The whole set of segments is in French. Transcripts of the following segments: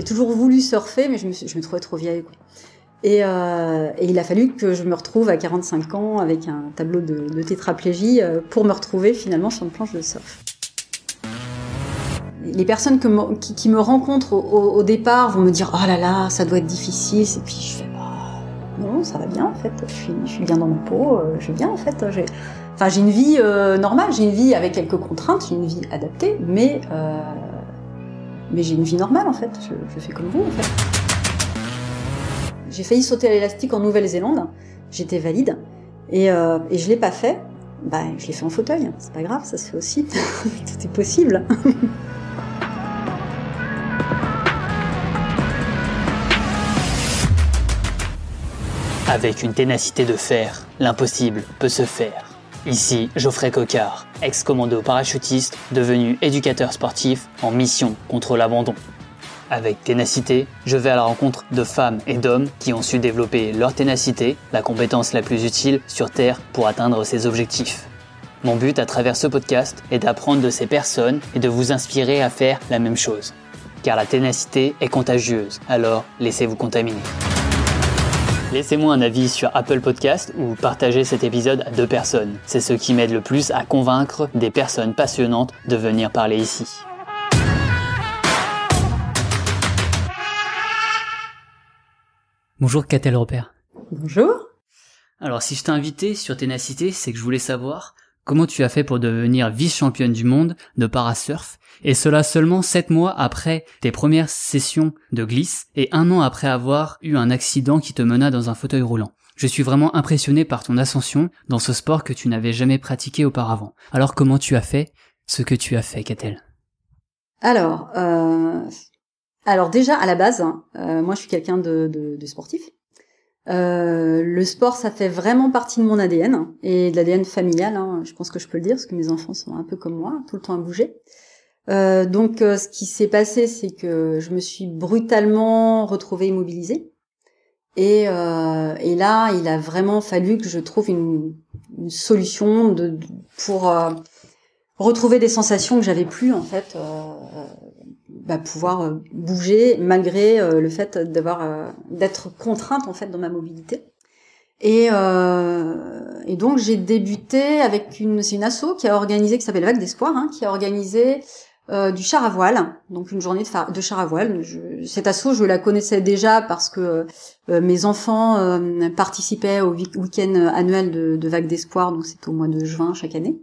J'ai toujours voulu surfer, mais je me, trouvais trop vieille. Quoi. Et, euh, et, il a fallu que je me retrouve à 45 ans avec un tableau de, tétraplégie euh, pour me retrouver finalement sur une planche de surf. Les personnes qui, me rencontrent au, départ vont me dire oh là là ça doit être difficile et puis je fais bah, non ça va bien en fait je suis, bien dans ma peau euh, je vais bien en fait j'ai enfin j'ai une vie normale j'ai une vie avec quelques contraintes j'ai une vie adaptée mais mais j'ai une vie normale en fait je, fais comme vous en fait j'ai failli sauter à l'élastique en Nouvelle-Zélande. J'étais valide. Et, euh, et je l'ai pas fait. Bah, je l'ai fait en fauteuil. C'est pas grave, ça se fait aussi. Tout est possible. Avec une ténacité de fer, l'impossible peut se faire. Ici, Geoffrey Cocard, ex-commando parachutiste, devenu éducateur sportif en mission contre l'abandon. Avec ténacité, je vais à la rencontre de femmes et d'hommes qui ont su développer leur ténacité, la compétence la plus utile sur Terre pour atteindre ses objectifs. Mon but à travers ce podcast est d'apprendre de ces personnes et de vous inspirer à faire la même chose. Car la ténacité est contagieuse, alors laissez-vous contaminer. Laissez-moi un avis sur Apple Podcast ou partagez cet épisode à deux personnes. C'est ce qui m'aide le plus à convaincre des personnes passionnantes de venir parler ici. Bonjour Catel Repère. Bonjour. Alors si je t'ai invité sur Ténacité, c'est que je voulais savoir comment tu as fait pour devenir vice-championne du monde de parasurf, et cela seulement sept mois après tes premières sessions de glisse et un an après avoir eu un accident qui te mena dans un fauteuil roulant? Je suis vraiment impressionné par ton ascension dans ce sport que tu n'avais jamais pratiqué auparavant. Alors comment tu as fait ce que tu as fait, Catel? Alors, euh, alors déjà à la base, euh, moi je suis quelqu'un de, sportif. Euh, le sport, ça fait vraiment partie de mon ADN et de l'ADN familial. Hein, je pense que je peux le dire parce que mes enfants sont un peu comme moi, tout le temps à bouger. Euh, donc euh, ce qui s'est passé, c'est que je me suis brutalement retrouvée immobilisée. Et, là, il a vraiment fallu que je trouve une, solution pour retrouver des sensations que j'avais plus en fait pouvoir euh, bouger malgré euh, le fait d'avoir euh, d'être contrainte en fait dans ma mobilité. Et, et donc j'ai débuté avec une c'est une asso qui a organisé qui s'appelle Vague d'espoir hein, qui a organisé du char à voile. Donc une journée de, de char à voile. Cette asso je la connaissais déjà parce que mes enfants participaient au week-end annuel de, de Vague d'espoir. Donc c'est au mois de juin chaque année.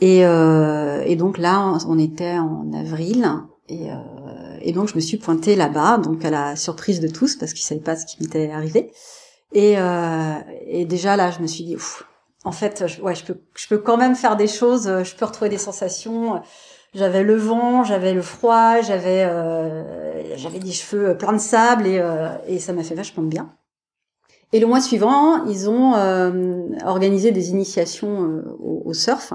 Et, et donc là on était en avril et, euh, et, donc je me suis pointée là-bas, donc à la surprise de tous parce qu'ils savaient pas ce qui m'était arrivé. Et, euh, et, déjà là, je me suis dit, ouf, en fait, je, ouais, je peux, je peux quand même faire des choses, je peux retrouver des sensations. J'avais le vent, j'avais le froid, j'avais, euh, j'avais des cheveux pleins de sable et, euh, et ça m'a fait vachement bien. Et le mois suivant, ils ont euh, organisé des initiations euh, au, au, surf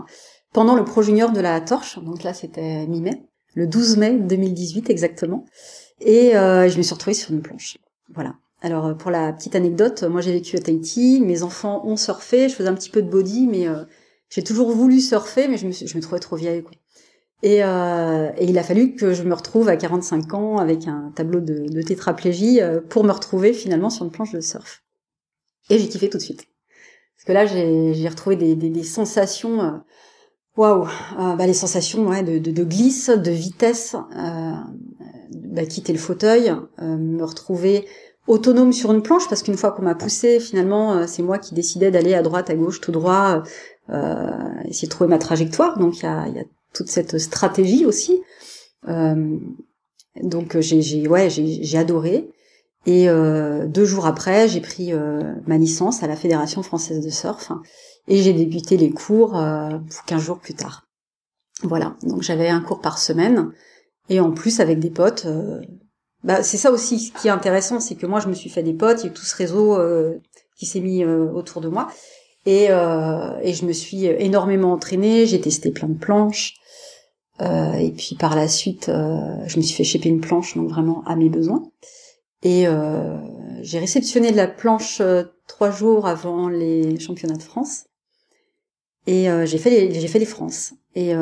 pendant le Pro Junior de la Torche. Donc là, c'était mi-mai le 12 mai 2018 exactement. Et euh, je me suis retrouvée sur une planche. Voilà. Alors euh, pour la petite anecdote, moi j'ai vécu à Tahiti, mes enfants ont surfé, je faisais un petit peu de body, mais euh, j'ai toujours voulu surfer, mais je me, je me trouvais trop vieille. Et, il a fallu que je me retrouve à 45 ans avec un tableau de, tétraplégie pour me retrouver finalement sur une planche de surf. Et j'ai kiffé tout de suite. Parce que là, j'ai retrouvé des, des sensations Waouh, euh, bah, les sensations ouais, de, glisse, de vitesse, euh, bah, quitter le fauteuil, euh, me retrouver autonome sur une planche parce qu'une fois qu'on m'a poussé, finalement, euh, c'est moi qui décidais d'aller à droite, à gauche, tout droit, euh, essayer de trouver ma trajectoire. Donc il y a, toute cette stratégie aussi. donc j'ai adoré. Et deux jours après, j'ai pris ma licence à la Fédération française de surf. Et j'ai débuté les cours euh, 15 jours plus tard. Voilà, donc j'avais un cours par semaine. Et en plus avec des potes. Euh, bah, c'est ça aussi qui est intéressant, c'est que moi je me suis fait des potes, il y a tout ce réseau euh, qui s'est mis euh, autour de moi. Et, euh, et je me suis énormément entraînée, j'ai testé plein de planches. et puis par la suite, je me suis fait choper une planche, donc vraiment à mes besoins. Et j'ai réceptionné de la planche trois jours avant les championnats de France. Et j'ai fait les j'ai fait les France. Et,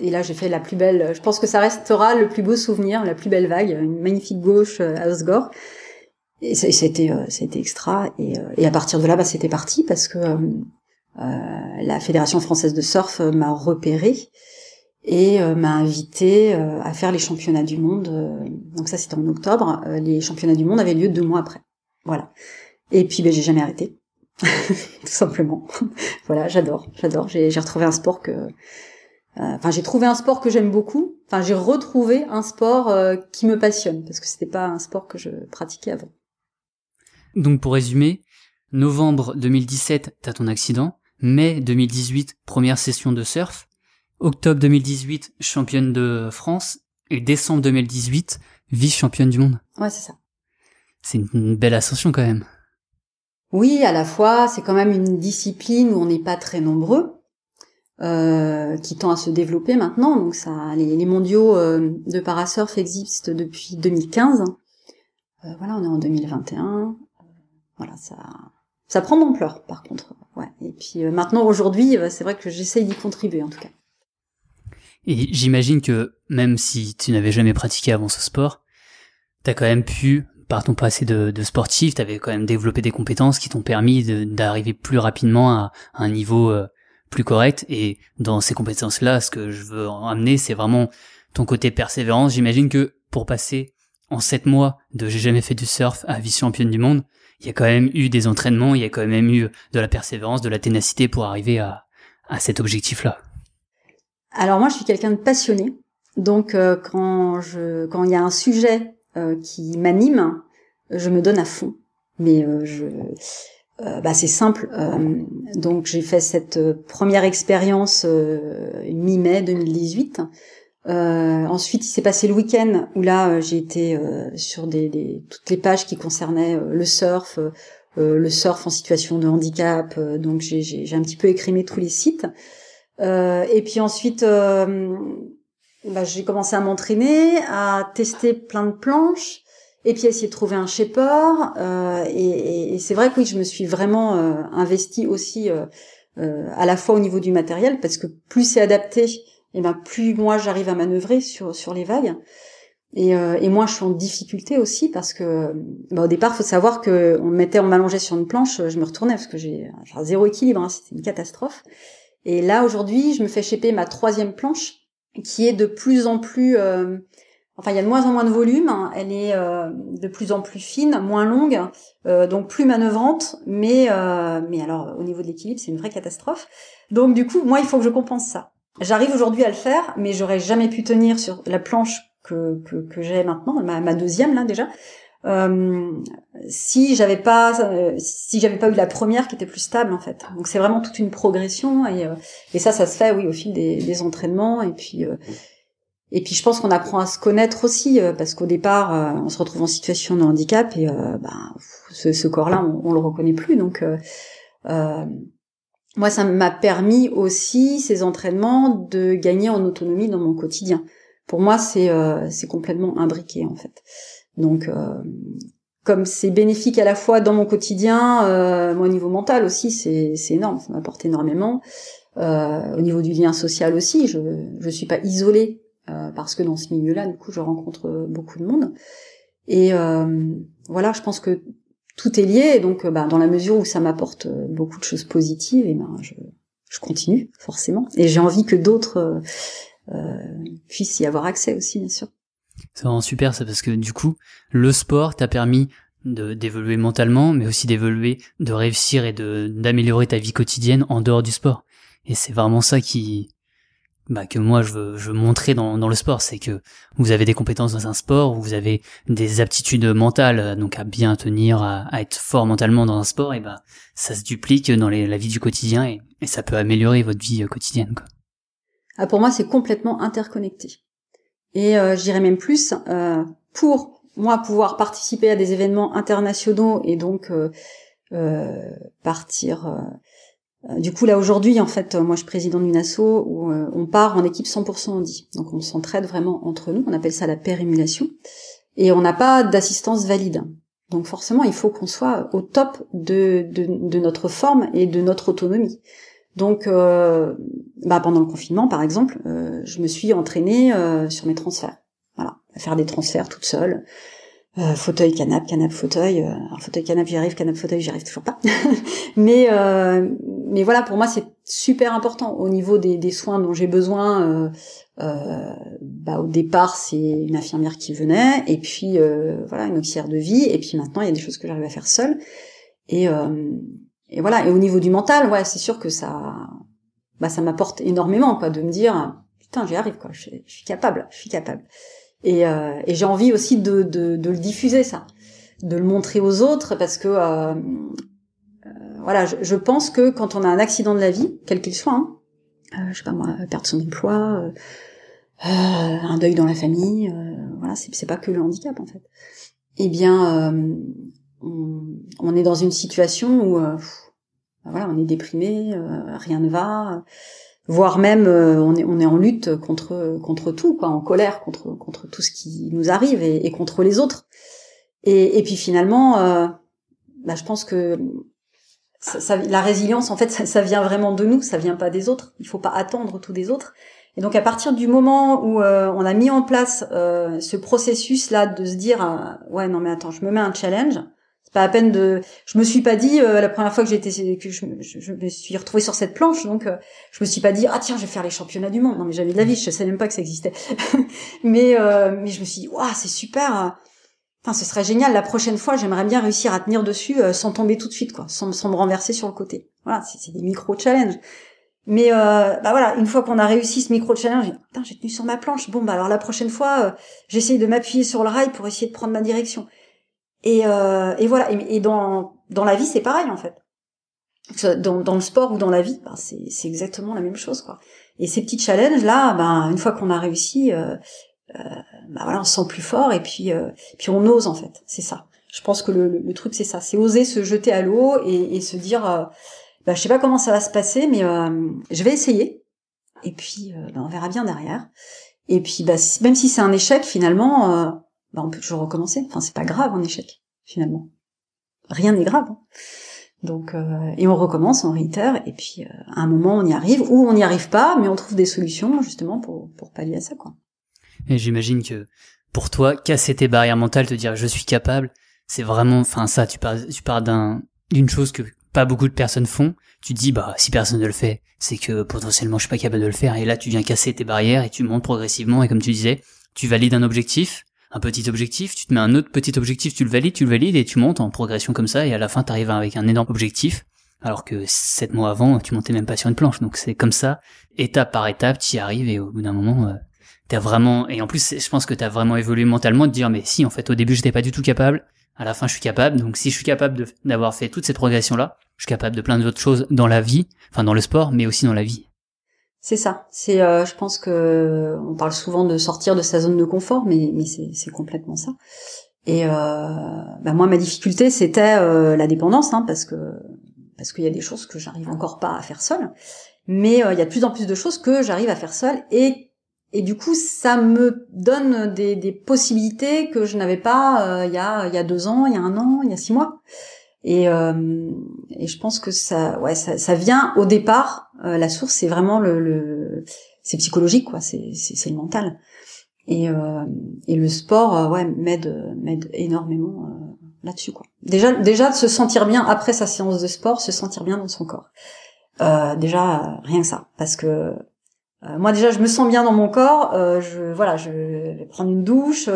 et là, j'ai fait la plus belle. Je pense que ça restera le plus beau souvenir, la plus belle vague, une magnifique gauche à Osgore. Et c'était c'était extra. Et, et à partir de là, bah, c'était parti parce que la Fédération française de surf m'a repéré et euh, m'a invité euh, à faire les championnats du monde. Euh, donc ça c'était en octobre. les championnats du monde avaient lieu deux mois après. Voilà. Et puis ben j'ai jamais arrêté, tout simplement. voilà, j'adore, j'adore. J'ai, retrouvé un sport que, enfin j'ai trouvé un sport que j'aime beaucoup. Enfin j'ai retrouvé un sport qui me passionne parce que c'était pas un sport que je pratiquais avant. Donc pour résumer, novembre 2017, t'as ton accident. Mai 2018, première session de surf octobre 2018, championne de France, et décembre 2018, vice-championne du monde. Ouais, c'est ça. C'est une belle ascension quand même. Oui, à la fois, c'est quand même une discipline où on n'est pas très nombreux, euh, qui tend à se développer maintenant. Donc ça, les, mondiaux euh, de parasurf existent depuis 2015. Euh, voilà, on est en 2021. voilà, ça, ça prend d'ampleur, par contre. Et puis maintenant, aujourd'hui, c'est vrai que j'essaye d'y contribuer, en tout cas. Et j'imagine que même si tu n'avais jamais pratiqué avant ce sport, t'as quand même pu, par ton passé de, de sportif, t'avais quand même développé des compétences qui t'ont permis d'arriver plus rapidement à, un niveau euh, plus correct. Et dans ces compétences-là, ce que je veux en amener, c'est vraiment ton côté persévérance. J'imagine que pour passer en sept mois de j'ai jamais fait du surf à vice-championne du monde, il y a quand même eu des entraînements, il y a quand même eu de la persévérance, de la ténacité pour arriver à, à cet objectif-là. Alors moi, je suis quelqu'un de passionné. Donc euh, quand je quand il y a un sujet qui m'anime, je me donne à fond. Mais euh, je bah, c'est simple. donc j'ai fait cette première expérience mi-mai 2018. ensuite, il s'est passé le week-end où là j'ai été sur des, des, toutes les pages qui concernaient le surf, le surf en situation de handicap. donc j'ai un petit peu écrimé tous les sites. Euh, et puis ensuite, euh, bah, j'ai commencé à m'entraîner, à tester plein de planches, et puis essayer de trouver un shaper. Euh, et, et c'est vrai que oui, je me suis vraiment euh, investie aussi euh, à la fois au niveau du matériel, parce que plus c'est adapté, et ben plus moi j'arrive à manœuvrer sur sur les vagues. Et, et moi je suis en difficulté aussi parce que bah, au départ faut savoir que on me mettait, on m'allongeait sur une planche, je me retournais parce que j'ai zéro équilibre, hein, c'était une catastrophe. Et là aujourd'hui, je me fais shaper ma troisième planche, qui est de plus en plus, euh, enfin il y a de moins en moins de volume, hein. elle est euh, de plus en plus fine, moins longue, euh, donc plus manœuvrante, mais mais alors au niveau de l'équilibre, c'est une vraie catastrophe. Donc du coup, moi il faut que je compense ça. J'arrive aujourd'hui à le faire, mais j'aurais jamais pu tenir sur la planche que, que, j'ai maintenant, ma, ma, deuxième là déjà, euh, si j'avais pas euh, si j'avais pas eu la première qui était plus stable en fait. Donc c'est vraiment toute une progression et, euh, et ça ça se fait oui au fil des, des entraînements et puis et puis je pense qu'on apprend à se connaître aussi parce qu'au départ on se retrouve en situation de handicap et ben ce, ce corps-là on, on, le reconnaît plus donc moi ça m'a permis aussi ces entraînements de gagner en autonomie dans mon quotidien. Pour moi c'est c'est complètement imbriqué en fait. Donc, euh, comme c'est bénéfique à la fois dans mon quotidien, euh, moi au niveau mental aussi, c'est énorme, ça m'apporte énormément. Euh, au niveau du lien social aussi, je je suis pas isolée parce que dans ce milieu-là, du coup, je rencontre beaucoup de monde. Et voilà, je pense que tout est lié. Donc, bah, dans la mesure où ça m'apporte beaucoup de choses positives, et ben je, je continue forcément. Et j'ai envie que d'autres puissent y avoir accès aussi, bien sûr. C'est vraiment super ça parce que du coup, le sport t'a permis d'évoluer mentalement, mais aussi d'évoluer, de réussir et d'améliorer ta vie quotidienne en dehors du sport. Et c'est vraiment ça qui bah, que moi je veux, je veux montrer dans, le sport, c'est que vous avez des compétences dans un sport, vous avez des aptitudes mentales, donc à bien tenir, à, être fort mentalement dans un sport, et bah ça se duplique dans la vie du quotidien et, ça peut améliorer votre vie quotidienne. Quoi. Ah, pour moi, c'est complètement interconnecté. Et euh, j'irais même plus, euh, pour moi pouvoir participer à des événements internationaux et donc euh, euh partir... Euh, du coup, là aujourd'hui, en fait, moi je suis présidente d'une asso où on part en équipe 100% handi. Donc on s'entraide vraiment entre nous, on appelle ça la pérémulation. Et on n'a pas d'assistance valide. Donc forcément, il faut qu'on soit au top de, de, de, notre forme et de notre autonomie. Donc, euh, bah, pendant le confinement, par exemple, euh, je me suis entraînée euh, sur mes transferts. Voilà, à faire des transferts toute seule. Euh, fauteuil, canap, canap, fauteuil. Euh, alors, fauteuil, canap, j'y arrive, canap, fauteuil, j'y arrive toujours pas. mais, mais voilà, pour moi, c'est super important au niveau des, des soins dont j'ai besoin. bah, au départ, c'est une infirmière qui venait, et puis voilà, une auxiliaire de vie, et puis maintenant, il y a des choses que j'arrive à faire seule. Et et voilà. Et au niveau du mental, ouais, c'est sûr que ça, bah, ça m'apporte énormément, quoi, de me dire, putain, j'y arrive, quoi. Je, suis capable, je suis capable. Et, euh, et j'ai envie aussi de, de, de, le diffuser, ça, de le montrer aux autres, parce que, euh, euh, voilà, je, je, pense que quand on a un accident de la vie, quel qu'il soit, hein, euh, je sais pas moi, perdre son emploi, euh, un deuil dans la famille, voilà, c'est pas que le handicap en fait. Eh bien, on, est dans une situation où euh, bah voilà, on est déprimé, euh, rien ne va, voire même euh, on est on est en lutte contre contre tout, quoi, en colère contre contre tout ce qui nous arrive et, et contre les autres. Et, et puis finalement, bah, je pense que ça, ça, la résilience, en fait, ça, ça, vient vraiment de nous, ça vient pas des autres. Il faut pas attendre tout des autres. Et donc à partir du moment où on a mis en place ce processus là de se dire ouais non mais attends je me mets un challenge c'est pas à peine de. Je me suis pas dit euh, la première fois que j'étais que je, je, me suis retrouvée sur cette planche, donc euh, je me suis pas dit ah tiens je vais faire les championnats du monde. Non mais jamais de la vie, je savais même pas que ça existait. mais euh, mais je me suis dit waouh c'est super. Enfin ce serait génial. La prochaine fois j'aimerais bien réussir à tenir dessus sans tomber tout de suite quoi, sans, sans me renverser sur le côté. Voilà c'est des micro challenges. Mais bah voilà, une fois qu'on a réussi ce micro challenge, j'ai tenu sur ma planche. Bon bah alors la prochaine fois j'essaye de m'appuyer sur le rail pour essayer de prendre ma direction. Et, euh, et voilà. Et, et, dans dans la vie, c'est pareil en fait. Dans, dans le sport ou dans la vie, ben, c'est exactement la même chose quoi. Et ces petits challenges là, ben une fois qu'on a réussi, euh, euh, ben voilà, on se sent plus fort et puis euh, puis on ose en fait. C'est ça. Je pense que le, le, truc c'est ça, c'est oser se jeter à l'eau et, et, se dire, ben, je sais pas comment ça va se passer, mais euh, je vais essayer. Et puis ben, on verra bien derrière. Et puis ben, même si c'est un échec finalement bah, on peut toujours recommencer. Enfin, c'est pas grave un échec, finalement. Rien n'est grave. Hein. Donc, euh, et on recommence, on réitère, et puis euh, à un moment on y arrive, ou on n'y arrive pas, mais on trouve des solutions justement pour, pour pallier à ça, quoi. Et j'imagine que pour toi, casser tes barrières mentales, te dire je suis capable, c'est vraiment, enfin ça, tu parles, tu parles d'un, d'une chose que pas beaucoup de personnes font. Tu dis bah si personne ne le fait, c'est que potentiellement je suis pas capable de le faire. Et là, tu viens casser tes barrières et tu montes progressivement. Et comme tu disais, tu valides un objectif, un petit objectif, tu te mets un autre petit objectif, tu le valides, tu le valides et tu montes en progression comme ça et à la fin tu arrives avec un énorme objectif. Alors que sept mois avant tu montais même pas sur une planche. Donc c'est comme ça étape par étape tu y arrives et au bout d'un moment euh, t'as vraiment et en plus je pense que t'as vraiment évolué mentalement de dire mais si en fait au début j'étais pas du tout capable. À la fin je suis capable. Donc si je suis capable d'avoir fait toute cette progression là je suis capable de plein d'autres choses dans la vie enfin dans le sport mais aussi dans la vie c'est ça. C'est, euh, je pense que on parle souvent de sortir de sa zone de confort, mais mais c'est complètement ça. Et euh, bah moi, ma difficulté, c'était euh, la dépendance, hein, parce que parce qu'il y a des choses que j'arrive encore pas à faire seule, mais il y a de plus en plus de choses que j'arrive à faire seule, et et du coup, ça me donne des, des possibilités que je n'avais pas il y a il y a deux ans, il y a un an, il y a six mois. Et, euh, et je pense que ça, ouais, ça, ça vient au départ. Euh, la source, c'est vraiment le, le c'est psychologique, quoi. C'est, c'est, le mental. Et, euh, et le sport, euh, ouais, m'aide, m'aide énormément euh, là-dessus, quoi. Déjà, déjà de se sentir bien après sa séance de sport, se sentir bien dans son corps. déjà, rien que ça, parce que moi déjà je me sens bien dans mon corps, je voilà, je vais prendre une douche.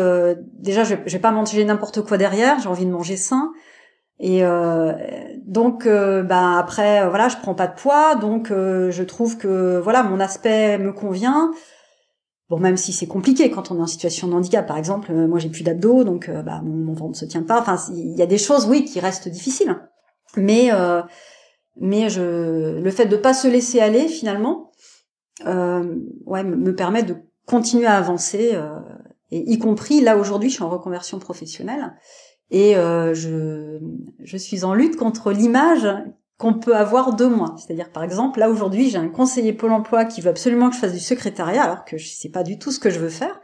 déjà je, je vais pas manger n'importe quoi derrière, j'ai envie de manger sain. Et euh, donc, euh, bah après, euh, voilà, je prends pas de poids, donc je trouve que voilà, mon aspect me convient. Bon, même si c'est compliqué quand on est en situation de handicap, par exemple, moi j'ai plus d'abdos, donc bah, mon, mon, ventre ne se tient pas. Enfin, il y a des choses, oui, qui restent difficiles. Mais mais je, le fait de pas se laisser aller finalement, ouais, me permet de continuer à avancer. et y compris là aujourd'hui, je suis en reconversion professionnelle et euh, je, je suis en lutte contre l'image qu'on peut avoir de moi. C'est-à-dire, par exemple, là aujourd'hui, j'ai un conseiller Pôle Emploi qui veut absolument que je fasse du secrétariat, alors que je sais pas du tout ce que je veux faire,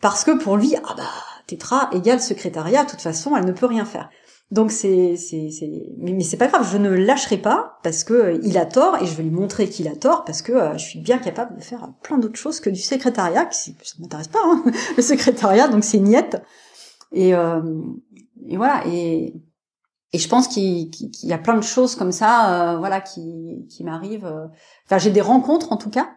parce que pour lui, ah bah, Tétra égale secrétariat, de toute façon, elle ne peut rien faire. Donc c'est c'est mais, mais c'est pas grave, je ne lâcherai pas parce que euh, il a tort et je vais lui montrer qu'il a tort parce que euh, je suis bien capable de faire plein d'autres choses que du secrétariat qui ça m'intéresse pas hein, le secrétariat donc c'est niette et et voilà et et je pense qu'il y a plein de choses comme ça voilà qui qui m'arrivent enfin j'ai des rencontres en tout cas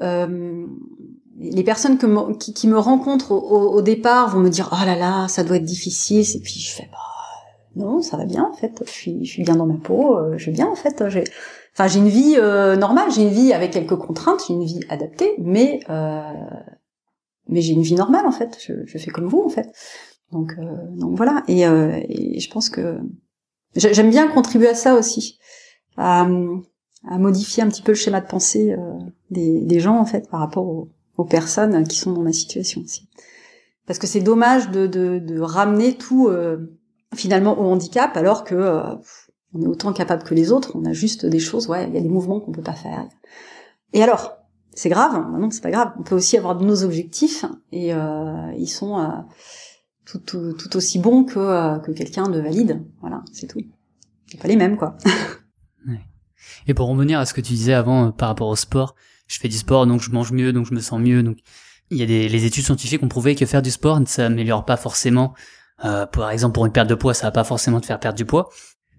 les personnes qui, me rencontrent au, départ vont me dire oh là là ça doit être difficile et puis je fais bah non, ça va bien en fait. Je suis, bien dans ma peau. Euh, je vais bien en fait. J'ai, enfin, j'ai une vie euh, normale. J'ai une vie avec quelques contraintes. J'ai une vie adaptée, mais euh, mais j'ai une vie normale en fait. Je, je, fais comme vous en fait. Donc euh, donc voilà. Et, et, je pense que j'aime bien contribuer à ça aussi, à, à, modifier un petit peu le schéma de pensée des, des gens en fait par rapport aux, personnes qui sont dans ma situation aussi. Parce que c'est dommage de, de, de ramener tout finalement au handicap, alors que euh, on est autant capable que les autres. On a juste des choses, ouais, il y a des mouvements qu'on peut pas faire. Et alors, c'est grave Non, c'est pas grave. On peut aussi avoir de nos objectifs et euh, ils sont euh, tout, tout, tout, aussi bons que, euh, que quelqu'un de valide. Voilà, c'est tout. C'est pas les mêmes, quoi. Et pour revenir à ce que tu disais avant par rapport au sport, je fais du sport, donc je mange mieux, donc je me sens mieux. Donc il y a des les études scientifiques ont prouvé que faire du sport, ça améliore pas forcément euh, par exemple, pour une perte de poids, ça va pas forcément te faire perdre du poids.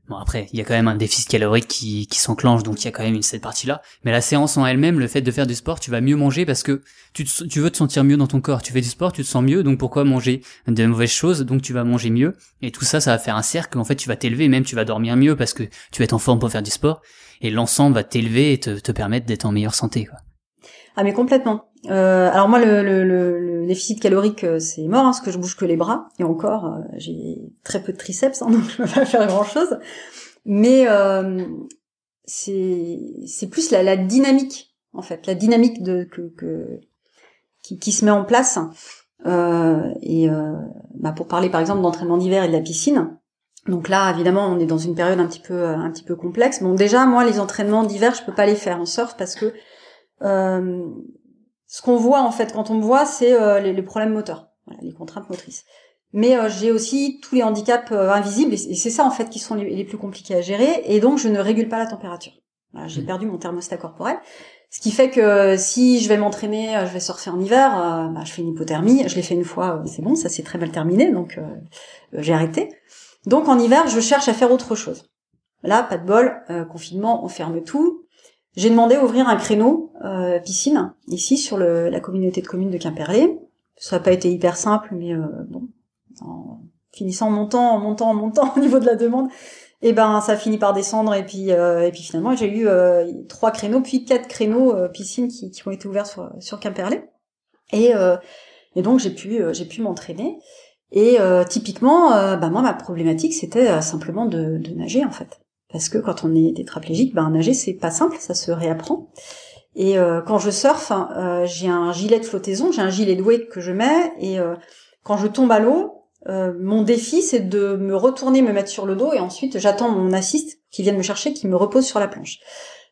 Bon après, il y a quand même un déficit calorique qui, qui s'enclenche, donc il y a quand même une, cette partie-là. Mais la séance en elle-même, le fait de faire du sport, tu vas mieux manger parce que tu, tu veux te sentir mieux dans ton corps. Tu fais du sport, tu te sens mieux, donc pourquoi manger de mauvaises choses? Donc tu vas manger mieux. Et tout ça, ça va faire un cercle. En fait, tu vas t'élever, même tu vas dormir mieux parce que tu vas être en forme pour faire du sport. Et l'ensemble va t'élever et te, te permettre d'être en meilleure santé. Quoi. Ah mais complètement. Euh, alors moi, le, le, le, déficit calorique, euh, c'est mort, hein, parce que je bouge que les bras. Et encore, euh, j'ai très peu de triceps, hein, donc je peux pas faire grand-chose. Mais euh, c'est plus la, la, dynamique, en fait, la dynamique de que, que qui, qui se met en place. Euh, et bah pour parler par exemple d'entraînement d'hiver et de la piscine. Donc là, évidemment, on est dans une période un petit peu un petit peu complexe. Bon, déjà, moi, les entraînements d'hiver, je peux pas les faire en surf parce que euh, ce qu'on voit en fait quand on me voit, c'est euh, les, problèmes moteurs, les contraintes motrices. Mais euh, j'ai aussi tous les handicaps euh, invisibles et c'est ça en fait qui sont les, plus compliqués à gérer. Et donc je ne régule pas la température. j'ai mmh. perdu mon thermostat corporel, ce qui fait que si je vais m'entraîner, je vais surfer en hiver, bah, je fais une hypothermie. Je l'ai fait une fois, c'est bon, ça s'est très mal terminé, donc j'ai arrêté. Donc en hiver, je cherche à faire autre chose. Là, pas de bol, confinement, on ferme tout. J'ai demandé à ouvrir un créneau euh, piscine ici sur le, la communauté de communes de Quimperlé. Ça n'a pas été hyper simple, mais euh, bon, en finissant en montant, en montant, en montant au niveau de la demande, et eh ben ça finit par descendre. Et puis euh, et puis finalement j'ai eu euh, trois créneaux puis quatre créneaux euh, piscine qui, ont été ouverts sur Quimperlé. Et et donc j'ai pu j'ai pu m'entraîner. Et typiquement bah moi ma problématique c'était simplement de, de nager en fait parce que quand on est tétraplégique, ben nager c'est pas simple, ça se réapprend. Et euh, quand je surfe, euh, j'ai un gilet de flottaison, j'ai un gilet de wake que je mets, et euh, quand je tombe à l'eau, mon défi c'est de me retourner, me mettre sur le dos, et ensuite j'attends mon assiste qui vient me chercher, qui me repose sur la planche.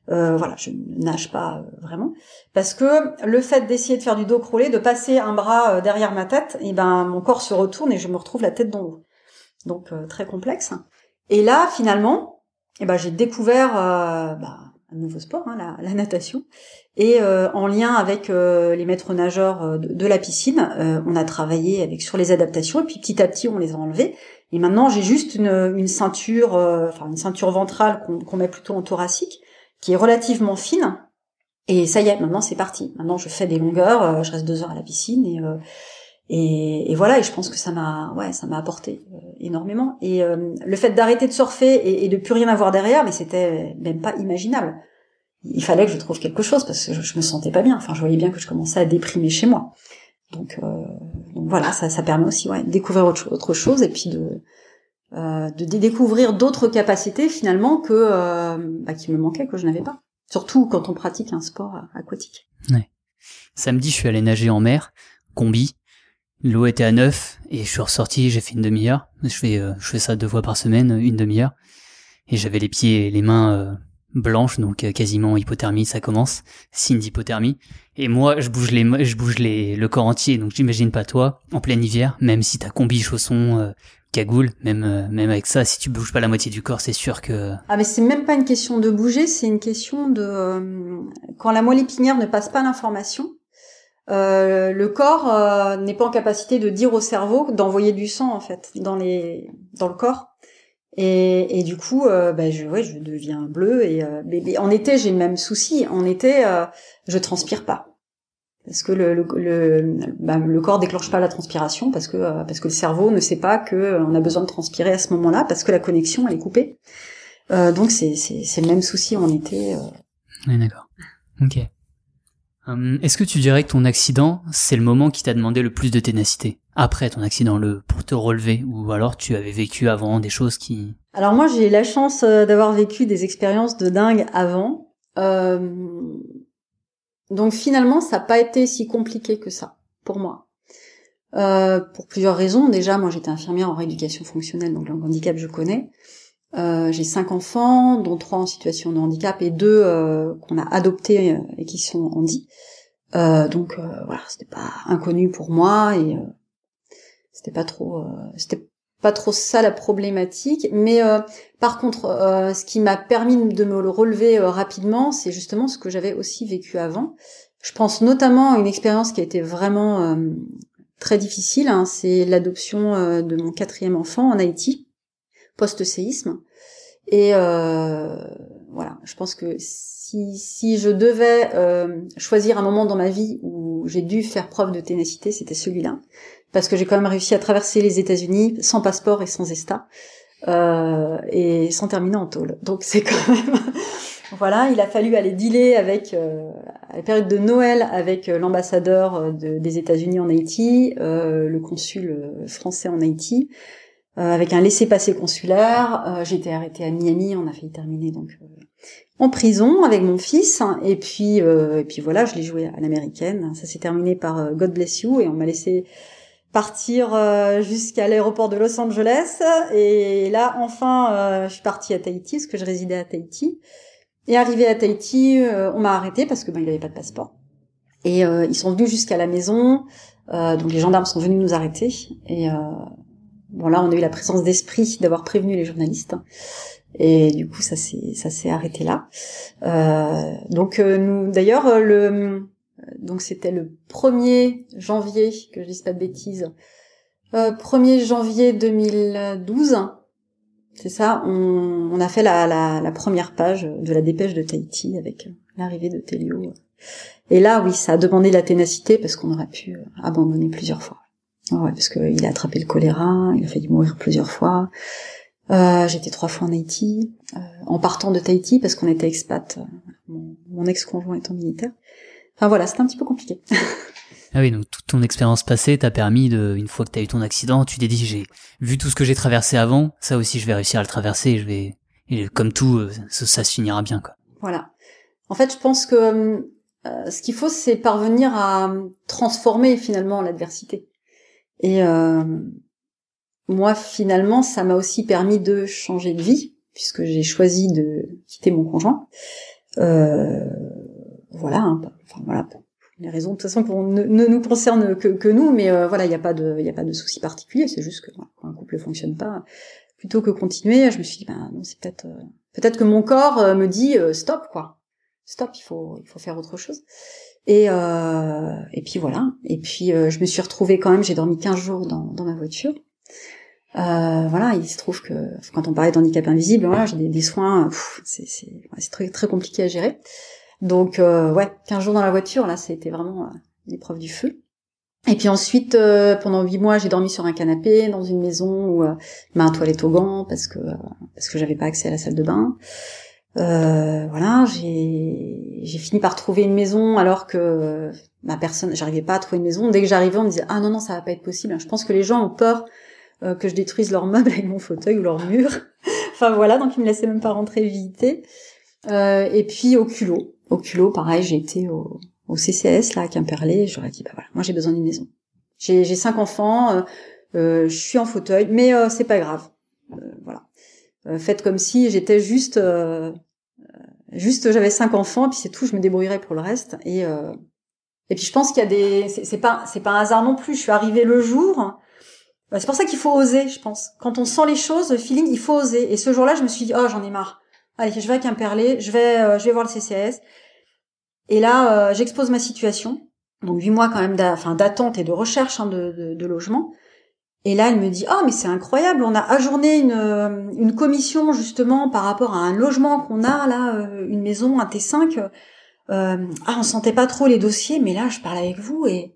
voilà, je ne nage pas vraiment parce que le fait d'essayer de faire du dos crawlé, de passer un bras derrière ma tête, et ben mon corps se retourne et je me retrouve la tête dans l'eau. Donc très complexe. Et là, finalement, eh ben, j'ai découvert euh, bah, un nouveau sport, hein, la, la, natation. Et euh, en lien avec euh, les maîtres nageurs de, de la piscine, on a travaillé avec sur les adaptations et puis petit à petit on les a enlevés. Et maintenant j'ai juste une, une ceinture, enfin une ceinture ventrale qu'on met plutôt en thoracique, qui est relativement fine. Et ça y est, maintenant c'est parti. Maintenant je fais des longueurs, je reste deux heures à la piscine et et, et, voilà, et je pense que ça m'a, ouais, ça m'a apporté euh, énormément. Et euh, le fait d'arrêter de surfer et, et, de plus rien avoir derrière, mais c'était même pas imaginable. Il fallait que je trouve quelque chose parce que je, je, me sentais pas bien. Enfin, je voyais bien que je commençais à déprimer chez moi. Donc, euh, donc voilà, ça, ça permet aussi, ouais, de découvrir autre, chose et puis de euh, de découvrir d'autres capacités finalement que bah, qui me manquaient que je n'avais pas. Surtout quand on pratique un sport aquatique. Ouais. Samedi, je suis allé nager en mer, combi, L'eau était à 9 et je suis ressorti, j'ai fait une demi-heure. Je fais, euh, je fais ça deux fois par semaine, une demi-heure. Et j'avais les pieds et les mains euh, blanche, donc euh, quasiment hypothermie, ça commence, signe d'hypothermie. Et moi, je bouge les, je bouge les, le corps entier, donc j'imagine pas toi, en plein hiver, même si t'as combi, chaussons, cagoule, même, même avec ça, si tu bouges pas la moitié du corps, c'est sûr que... Ah mais c'est même pas une question de bouger, c'est une question de... quand la moelle épinière ne passe pas l'information, le corps n'est pas en capacité de dire au cerveau d'envoyer du sang en fait dans les dans le corps et, et du coup, euh, bah, je, ouais, je deviens bleu. Et euh, mais, en été, j'ai le même souci. En été, euh, je transpire pas parce que le le, le, bah, le, corps déclenche pas la transpiration parce que euh, parce que le cerveau ne sait pas que euh, on a besoin de transpirer à ce moment-là parce que la connexion elle est coupée. donc c'est c'est le même souci en été. Oui, d'accord. Ok. Hum, est-ce que tu dirais que ton accident, c'est le moment qui t'a demandé le plus de ténacité après ton accident, le pour te relever, ou alors tu avais vécu avant des choses qui. Alors moi, j'ai la chance euh, d'avoir vécu des expériences de dingue avant. Euh... Donc finalement, ça n'a pas été si compliqué que ça pour moi. Euh, pour plusieurs raisons. Déjà, moi, j'étais infirmière en rééducation fonctionnelle, donc le handicap, je connais. Euh, j'ai cinq enfants, dont trois en situation de handicap et deux euh, qu'on a adoptés euh, et qui sont handi. Euh, donc voilà, c'était pas inconnu pour moi et c'était pas trop, c'était pas trop ça la problématique. Mais par contre, ce qui m'a permis de me le relever rapidement, c'est justement ce que j'avais aussi vécu avant. Je pense notamment à une expérience qui a été vraiment très difficile. Hein, c'est l'adoption de mon quatrième enfant en Haïti post-séisme. Et euh, voilà, je pense que si, si je devais euh, choisir un moment dans ma vie où j'ai dû faire preuve de ténacité, c'était celui-là, parce que j'ai quand même réussi à traverser les États-Unis sans passeport et sans ESTA, euh, et sans terminer en tôle. Donc c'est quand même voilà, il a fallu aller dealer avec euh, à la période de Noël avec euh, l'ambassadeur des États-Unis en Haïti, le consul français en Haïti. Euh, avec un laissez-passer consulaire. Euh, j'ai été arrêtée à Miami, on a failli terminer donc euh, en prison avec mon fils. Et puis, et puis voilà, je l'ai joué à l'américaine. Ça s'est terminé par God Bless You et on m'a laissé partir jusqu'à l'aéroport de Los Angeles. Et là, enfin, je suis partie à Tahiti parce que je résidais à Tahiti. Et arrivé à Tahiti, on m'a arrêté parce que ben il avait pas de passeport. Et ils sont venus jusqu'à la maison. donc les gendarmes sont venus nous arrêter. Et Bon là, on a eu la présence d'esprit d'avoir prévenu les journalistes. Et du coup, ça s'est ça s'est arrêté là. Euh, donc euh, nous, d'ailleurs, euh, le donc c'était le 1er janvier que je dise pas de bêtises. 1er janvier 2012. C'est ça, on, on, a fait la, la, la, première page de la dépêche de Tahiti avec l'arrivée de Telio. Et là, oui, ça a demandé la ténacité parce qu'on aurait pu abandonner plusieurs fois. Ouais, parce qu'il a attrapé le choléra, il a failli mourir plusieurs fois. Euh, J'étais trois fois en Haïti, euh, en partant de Tahiti parce qu'on était expat, euh, mon, ex-conjoint étant militaire. Enfin voilà, c'était un petit peu compliqué. ah oui, donc toute ton expérience passée t'a permis de, une fois que t'as eu ton accident, tu t'es dit j'ai vu tout ce que j'ai traversé avant, ça aussi je vais réussir à le traverser, je vais, et comme tout, euh, ça, ça, se finira bien quoi. Voilà. En fait, je pense que euh, ce qu'il faut, c'est parvenir à transformer finalement l'adversité. Et euh, moi, finalement, ça m'a aussi permis de changer de vie, puisque j'ai choisi de quitter mon conjoint. Euh, voilà, hein, enfin voilà, les raisons de toute façon ne, nous concernent que, nous, mais euh, voilà, il n'y a pas de, il a souci particulier. C'est juste que quand un couple fonctionne pas, plutôt que continuer, je me suis dit, ben non, c'est peut-être, euh, peut-être que mon corps euh, me dit stop quoi, stop, il faut, il faut faire autre chose. Et, euh, et puis voilà. Et puis euh, je me suis retrouvée quand même, j'ai dormi 15 jours dans, dans ma voiture. Euh, voilà, il se trouve que quand on parlait d'handicap invisible, voilà, j'ai des, des, soins, c'est très, très compliqué à gérer. Donc euh, ouais, 15 jours dans la voiture, là, c'était vraiment euh, l'épreuve du feu. Et puis ensuite, euh, pendant huit mois, j'ai dormi sur un canapé dans une maison où euh, m'a un toilette au gant parce que parce que j'avais pas accès à la salle de bain. Euh, voilà, j'ai fini par trouver une maison alors que ma personne, j'arrivais pas à trouver une maison. Dès que j'arrivais, on me disait ah non non ça va pas être possible. Je pense que les gens ont peur euh, que je détruise leurs meubles avec mon fauteuil ou leur mur. enfin voilà, donc ils me laissaient même pas rentrer visiter. Euh, et puis au culot, au culot, pareil, j'ai été au, au CCS là à Quimperlé. J'aurais dit bah voilà, moi j'ai besoin d'une maison. J'ai j'ai cinq enfants, euh, euh, je suis en fauteuil, mais c'est pas grave. voilà. faites comme si j'étais juste juste j'avais cinq enfants, puis c'est tout, je me débrouillerais pour le reste. Et et puis je pense qu'il y a des, c'est pas c'est pas un hasard non plus. Je suis arrivée le jour. Bah, c'est pour ça qu'il faut oser, je pense. Quand on sent les choses, le feeling, il faut oser. Et ce jour-là, je me suis dit, oh, j'en ai marre. Allez, je vais à Quimperlé, je vais, je vais voir le CCS. Et là, j'expose ma situation. Donc huit mois quand même d'attente et de recherche hein, de, de, de, logement. Et là, elle me dit ah mais c'est incroyable, on a ajourné une, euh, une commission justement par rapport à un logement qu'on a là, euh, une maison, un T5. Euh, ah on sentait pas trop les dossiers, mais là je parle avec vous et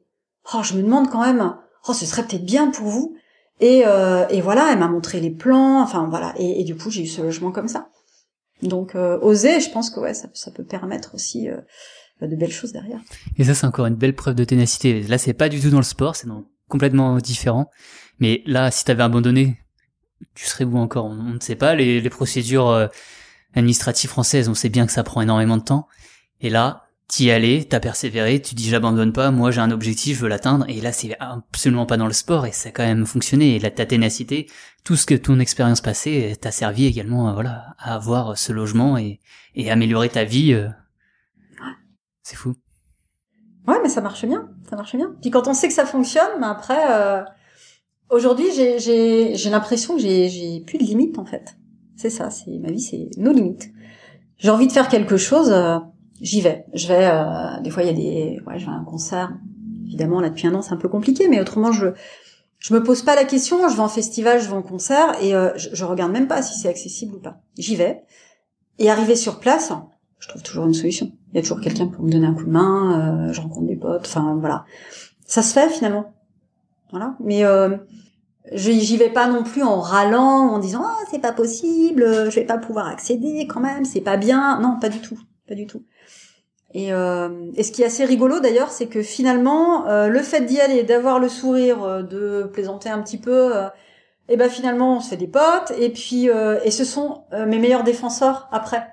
oh je me demande quand même, oh ce serait peut-être bien pour vous. Et, et voilà, elle m'a montré les plans, enfin voilà, et, du coup j'ai eu ce logement comme ça. Donc oser, je pense que ouais ça, peut permettre aussi de belles choses derrière. Et ça c'est encore une belle preuve de ténacité. Là c'est pas du tout dans le sport, c'est complètement différent. Mais là, si t'avais abandonné, tu serais où encore? On, ne sait pas. Les, procédures euh, administratives françaises, on sait bien que ça prend énormément de temps. Et là, t'y allais, t'as persévéré, tu dis j'abandonne pas, moi j'ai un objectif, je veux l'atteindre. Et là, c'est absolument pas dans le sport et ça a quand même fonctionné. Et là, ta ténacité, tout ce que ton expérience passée t'a servi également, à, voilà, à avoir ce logement et, et améliorer ta vie. Euh. C'est fou. Ouais, mais ça marche bien, ça marche bien. Puis quand on sait que ça fonctionne, mais après. Euh Aujourd'hui, j'ai l'impression que j'ai plus de limites en fait. C'est ça, c'est ma vie, c'est nos limites. J'ai envie de faire quelque chose, euh, j'y vais. Je vais. Euh, des fois, il y a des, ouais, je vais à un concert. Évidemment, là depuis un an, c'est un peu compliqué, mais autrement, je je me pose pas la question. Je vais en festival, je vais en concert, et euh, je, je regarde même pas si c'est accessible ou pas. J'y vais. Et arrivé sur place, je trouve toujours une solution. Il y a toujours quelqu'un pour me donner un coup de main. je rencontre des potes. Enfin voilà, ça se fait finalement. Voilà. Mais euh, j'y vais pas non plus en râlant, en disant ah c'est pas possible, je vais pas pouvoir accéder quand même, c'est pas bien. Non, pas du tout, pas du tout. Et, euh, et ce qui est assez rigolo d'ailleurs, c'est que finalement, euh, le fait d'y aller, d'avoir le sourire, euh, de plaisanter un petit peu, euh, et ben finalement on se fait des potes. Et puis euh, et ce sont mes meilleurs défenseurs après.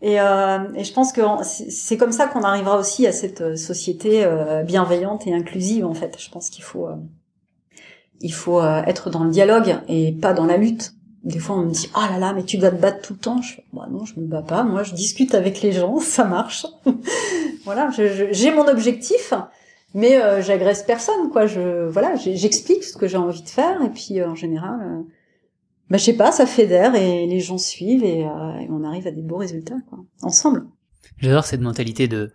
Et, euh, et, je pense que c'est comme ça qu'on arrivera aussi à cette société bienveillante et inclusive en fait. Je pense qu'il faut il faut euh, être dans le dialogue et pas dans la lutte. Des fois, on me dit, ah oh là là, mais tu dois te battre tout le temps. Je fais, bah non, je me bats pas. Moi, je discute avec les gens, ça marche. voilà, j'ai mon objectif, mais euh, j'agresse personne, quoi. Je, voilà, j'explique ce que j'ai envie de faire, et puis euh, en général, euh, bah je sais pas, ça fédère et les gens suivent et, et, on arrive à des beaux résultats, ensemble. J'adore cette mentalité de,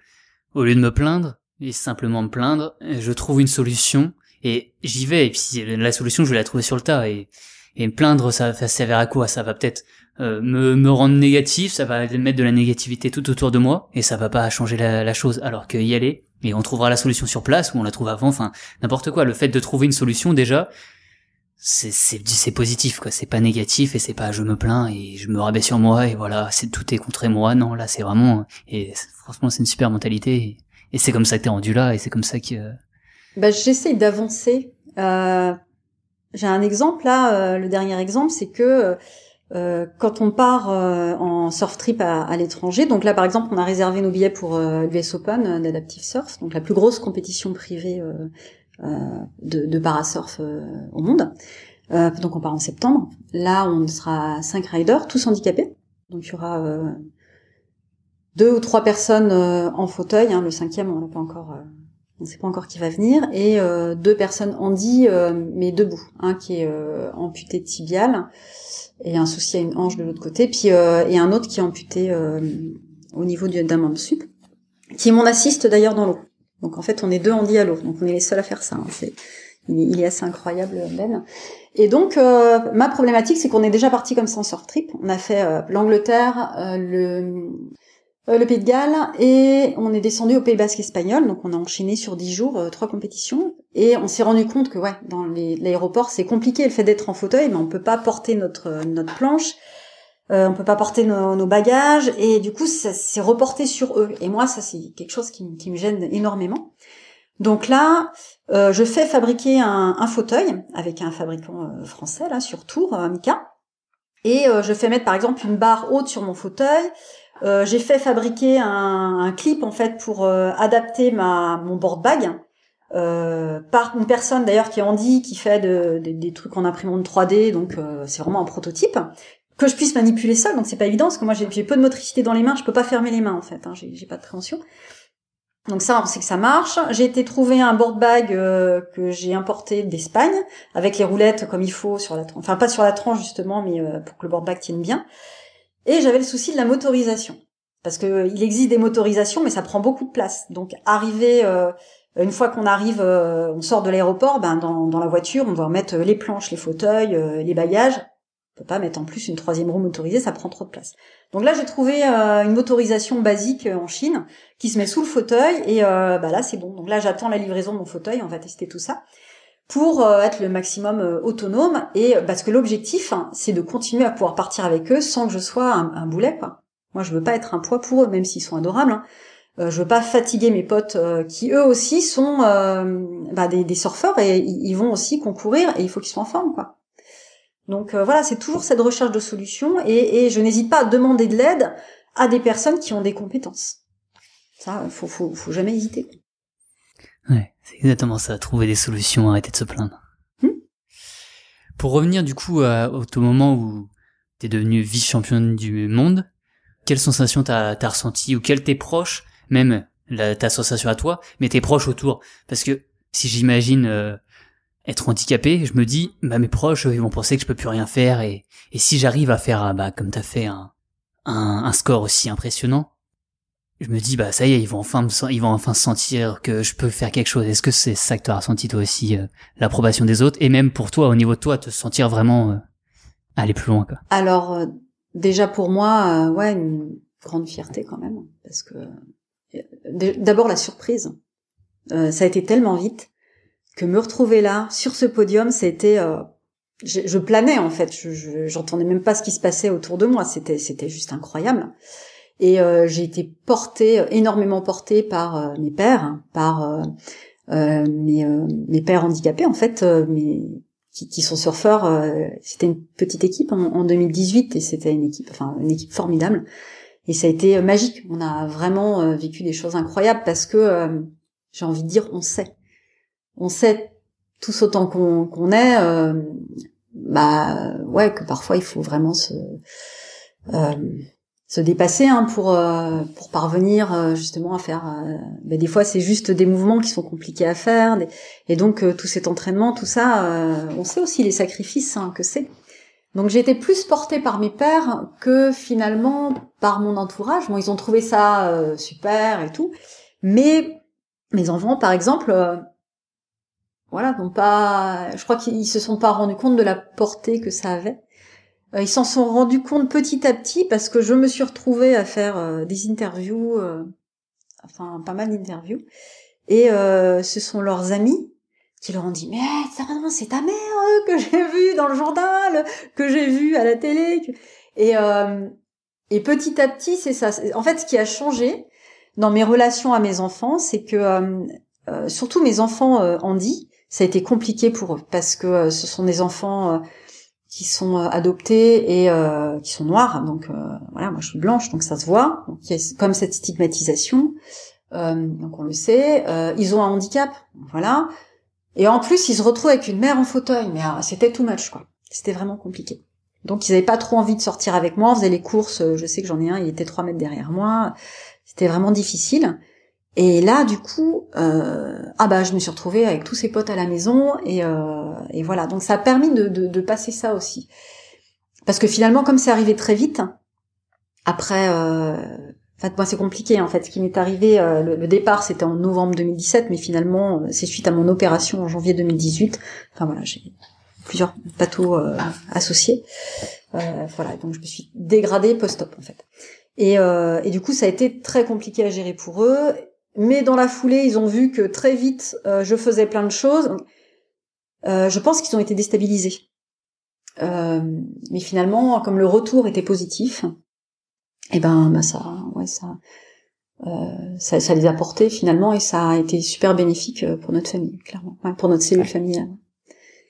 au lieu de me plaindre et simplement me plaindre, je trouve une solution et j'y vais. Et puis la solution je vais la trouver sur le tas et et me plaindre ça, ça s'avère à quoi? Ça va peut-être euh, me, me rendre négatif ça va mettre de la négativité tout autour de moi et ça va pas changer la, la chose. Alors que y aller? Et on trouvera la solution sur place ou on la trouve avant enfin n'importe quoi. Le fait de trouver une solution déjà c'est positif quoi c'est pas négatif et c'est pas je me plains et je me rabais sur moi et voilà c'est tout est contre moi non là c'est vraiment et franchement c'est une super mentalité et, c'est comme ça que t'es rendu là et c'est comme ça que bah, J'essaie d'avancer. Euh, J'ai un exemple là, euh, le dernier exemple, c'est que euh, quand on part euh, en surf trip à, à l'étranger, donc là par exemple on a réservé nos billets pour euh, l'US Open d'Adaptive Surf, donc la plus grosse compétition privée de, de parasurf au monde. donc on part en septembre. Là on sera cinq riders, tous handicapés. Donc il y aura deux ou trois personnes en fauteuil. Hein, le cinquième on pas encore on ne sait pas encore qui va venir, et euh, deux personnes handy, euh, mais debout, un qui est euh, amputé tibial, et un souci à une hanche de l'autre côté, puis euh, et un autre qui est amputé au niveau d'un membre sup, qui est mon assiste d'ailleurs dans l'eau. Donc en fait, on est deux à l'eau, donc on est les seuls à faire ça. Hein. C'est, il, est, assez incroyable, Ben. Et donc, ma problématique, c'est qu'on est déjà parti comme ça en surf trip. On a fait l'Angleterre, le euh, Pays de Galles et on est descendu au Pays Basque espagnol, donc on a enchaîné sur dix jours euh, trois compétitions et on s'est rendu compte que ouais dans l'aéroport c'est compliqué le fait d'être en fauteuil, mais on peut pas porter euh, notre planche, euh, on peut pas porter nos, bagages et du coup ça s'est reporté sur eux. Et moi ça c'est quelque chose qui, me gêne énormément. Donc là je fais fabriquer un, fauteuil avec un fabricant français là sur Tours, Mika, et je fais mettre par exemple une barre haute sur mon fauteuil. Euh, j'ai fait fabriquer un, clip en fait pour euh, adapter ma mon board bag euh, par une personne d'ailleurs qui est Andy qui fait de, des trucs en imprimante 3D donc c'est vraiment un prototype que je puisse manipuler ça, donc c'est pas évident parce que moi j'ai peu de motricité dans les mains, je peux pas fermer les mains en fait, hein, j'ai pas de préhension. Donc ça, on sait que ça marche. J'ai été trouver un board bag euh, que j'ai importé d'Espagne avec les roulettes comme il faut sur la tranche, enfin pas sur la tranche justement, mais euh, pour que le board bag tienne bien. Et j'avais le souci de la motorisation parce que il existe des motorisations, mais ça prend beaucoup de place. Donc arriver euh, une fois qu'on arrive, on sort de l'aéroport, ben dans, dans, la voiture, on doit mettre les planches, les fauteuils, les bagages. On peut pas mettre en plus une troisième roue motorisée, ça prend trop de place. Donc là, j'ai trouvé euh, une motorisation basique euh, en Chine qui se met sous le fauteuil et euh, bah là, c'est bon. Donc là, j'attends la livraison de mon fauteuil, on va tester tout ça pour être le maximum autonome et parce que l'objectif, hein, c'est de continuer à pouvoir partir avec eux sans que je sois un, boulet. Quoi. Moi, je veux pas être un poids pour eux, même s'ils sont adorables. Hein. je veux pas fatiguer mes potes qui eux aussi sont bah, des, des surfeurs et ils vont aussi concourir et il faut qu'ils soient en forme, quoi. Donc euh, voilà, c'est toujours cette recherche de solutions et, je n'hésite pas à demander de l'aide à des personnes qui ont des compétences. Ça, faut, faut, faut jamais hésiter. Ouais, c'est exactement ça, trouver des solutions, arrêter de se plaindre. Hmm Pour revenir du coup au moment où t'es devenue vice-championne du monde, quelle sensation t'as as ressenti ou quelle tes proches, même la, ta sensation à toi, mais tes proches autour? Parce que si j'imagine euh, être handicapé, je me dis, bah mes proches, ils vont penser que je peux plus rien faire et, et si j'arrive à faire, bah comme t'as fait un, un, un, score aussi impressionnant, je me dis, bah ça y est, ils vont enfin ils vont enfin sentir que je peux faire quelque chose. Est-ce que c'est ça que tu as ressenti toi aussi, euh, l'approbation des autres et même pour toi, au niveau de toi, te sentir vraiment euh, aller plus loin quoi? Alors euh, déjà pour moi, ouais, une grande fierté quand même parce que d'abord la surprise, ça a été tellement vite que me retrouver là, sur ce podium, c'était, euh, je, je, planais en fait. Je, j'entendais même pas ce qui se passait autour de moi. C'était, c'était juste incroyable. Et euh, j'ai été portée, énormément portée par euh, mes pères, par mes, mes pères handicapés en fait, mais qui, qui, sont surfeurs. c'était une petite équipe en, en 2018 et c'était une équipe, enfin une équipe formidable. Et ça a été magique. On a vraiment vécu des choses incroyables parce que j'ai envie de dire, on sait on sait tous autant qu'on est, euh, bah ouais, que parfois il faut vraiment se euh, se dépasser hein, pour euh, pour parvenir justement à faire. Bah, des fois, c'est juste des mouvements qui sont compliqués à faire, et donc tout cet entraînement, tout ça, on sait aussi les sacrifices hein, que c'est. Donc j'ai été plus portée par mes pères que finalement par mon entourage. Bon, ils ont trouvé ça super et tout, mais mes enfants, par exemple, voilà, donc pas, je crois qu'ils se sont pas rendus compte de la portée que ça avait. Euh, ils s'en sont rendus compte petit à petit parce que je me suis retrouvée à faire euh, des interviews, euh, enfin pas mal d'interviews, et ce sont leurs amis qui leur ont dit mais c'est ta mère que j'ai vue dans le journal, que j'ai vue à la télé, et et petit à petit c'est ça. En fait, ce qui a changé dans mes relations à mes enfants, c'est que surtout mes enfants Andy, ça a été compliqué pour eux parce que euh, ce sont des enfants euh, qui sont euh, adoptés et qui sont noirs. Donc voilà, moi je suis blanche, donc ça se voit. Donc il y a comme cette stigmatisation. donc on le sait. ils ont un handicap, voilà. Et en plus, ils se retrouvent avec une mère en fauteuil. Mais c'était too much, quoi. C'était vraiment compliqué. Donc ils n'avaient pas trop envie de sortir avec moi. On faisait les courses. Je sais que j'en ai un, il était trois mètres derrière moi. C'était vraiment difficile. Et là, du coup, euh, ah bah, je me suis retrouvée avec tous ces potes à la maison et, euh, et voilà. Donc ça a permis de, de, de, passer ça aussi, parce que finalement, comme c'est arrivé très vite, après, euh, en fait, moi c'est compliqué en fait. Ce qui m'est arrivé, euh, le, départ c'était en novembre 2017, mais finalement euh, c'est suite à mon opération en janvier 2018. Enfin voilà, j'ai plusieurs bateaux euh, associés. voilà, donc je me suis dégradée post-op en fait. Et, et du coup, ça a été très compliqué à gérer pour eux. Mais dans la foulée, ils ont vu que très vite, euh, je faisais plein de choses. Euh, je pense qu'ils ont été déstabilisés. Euh, mais finalement, comme le retour était positif, et eh ben, bah ça, ouais, ça, ça, ça, les a portés finalement, et ça a été super bénéfique pour notre famille, clairement, pour notre cellule familiale.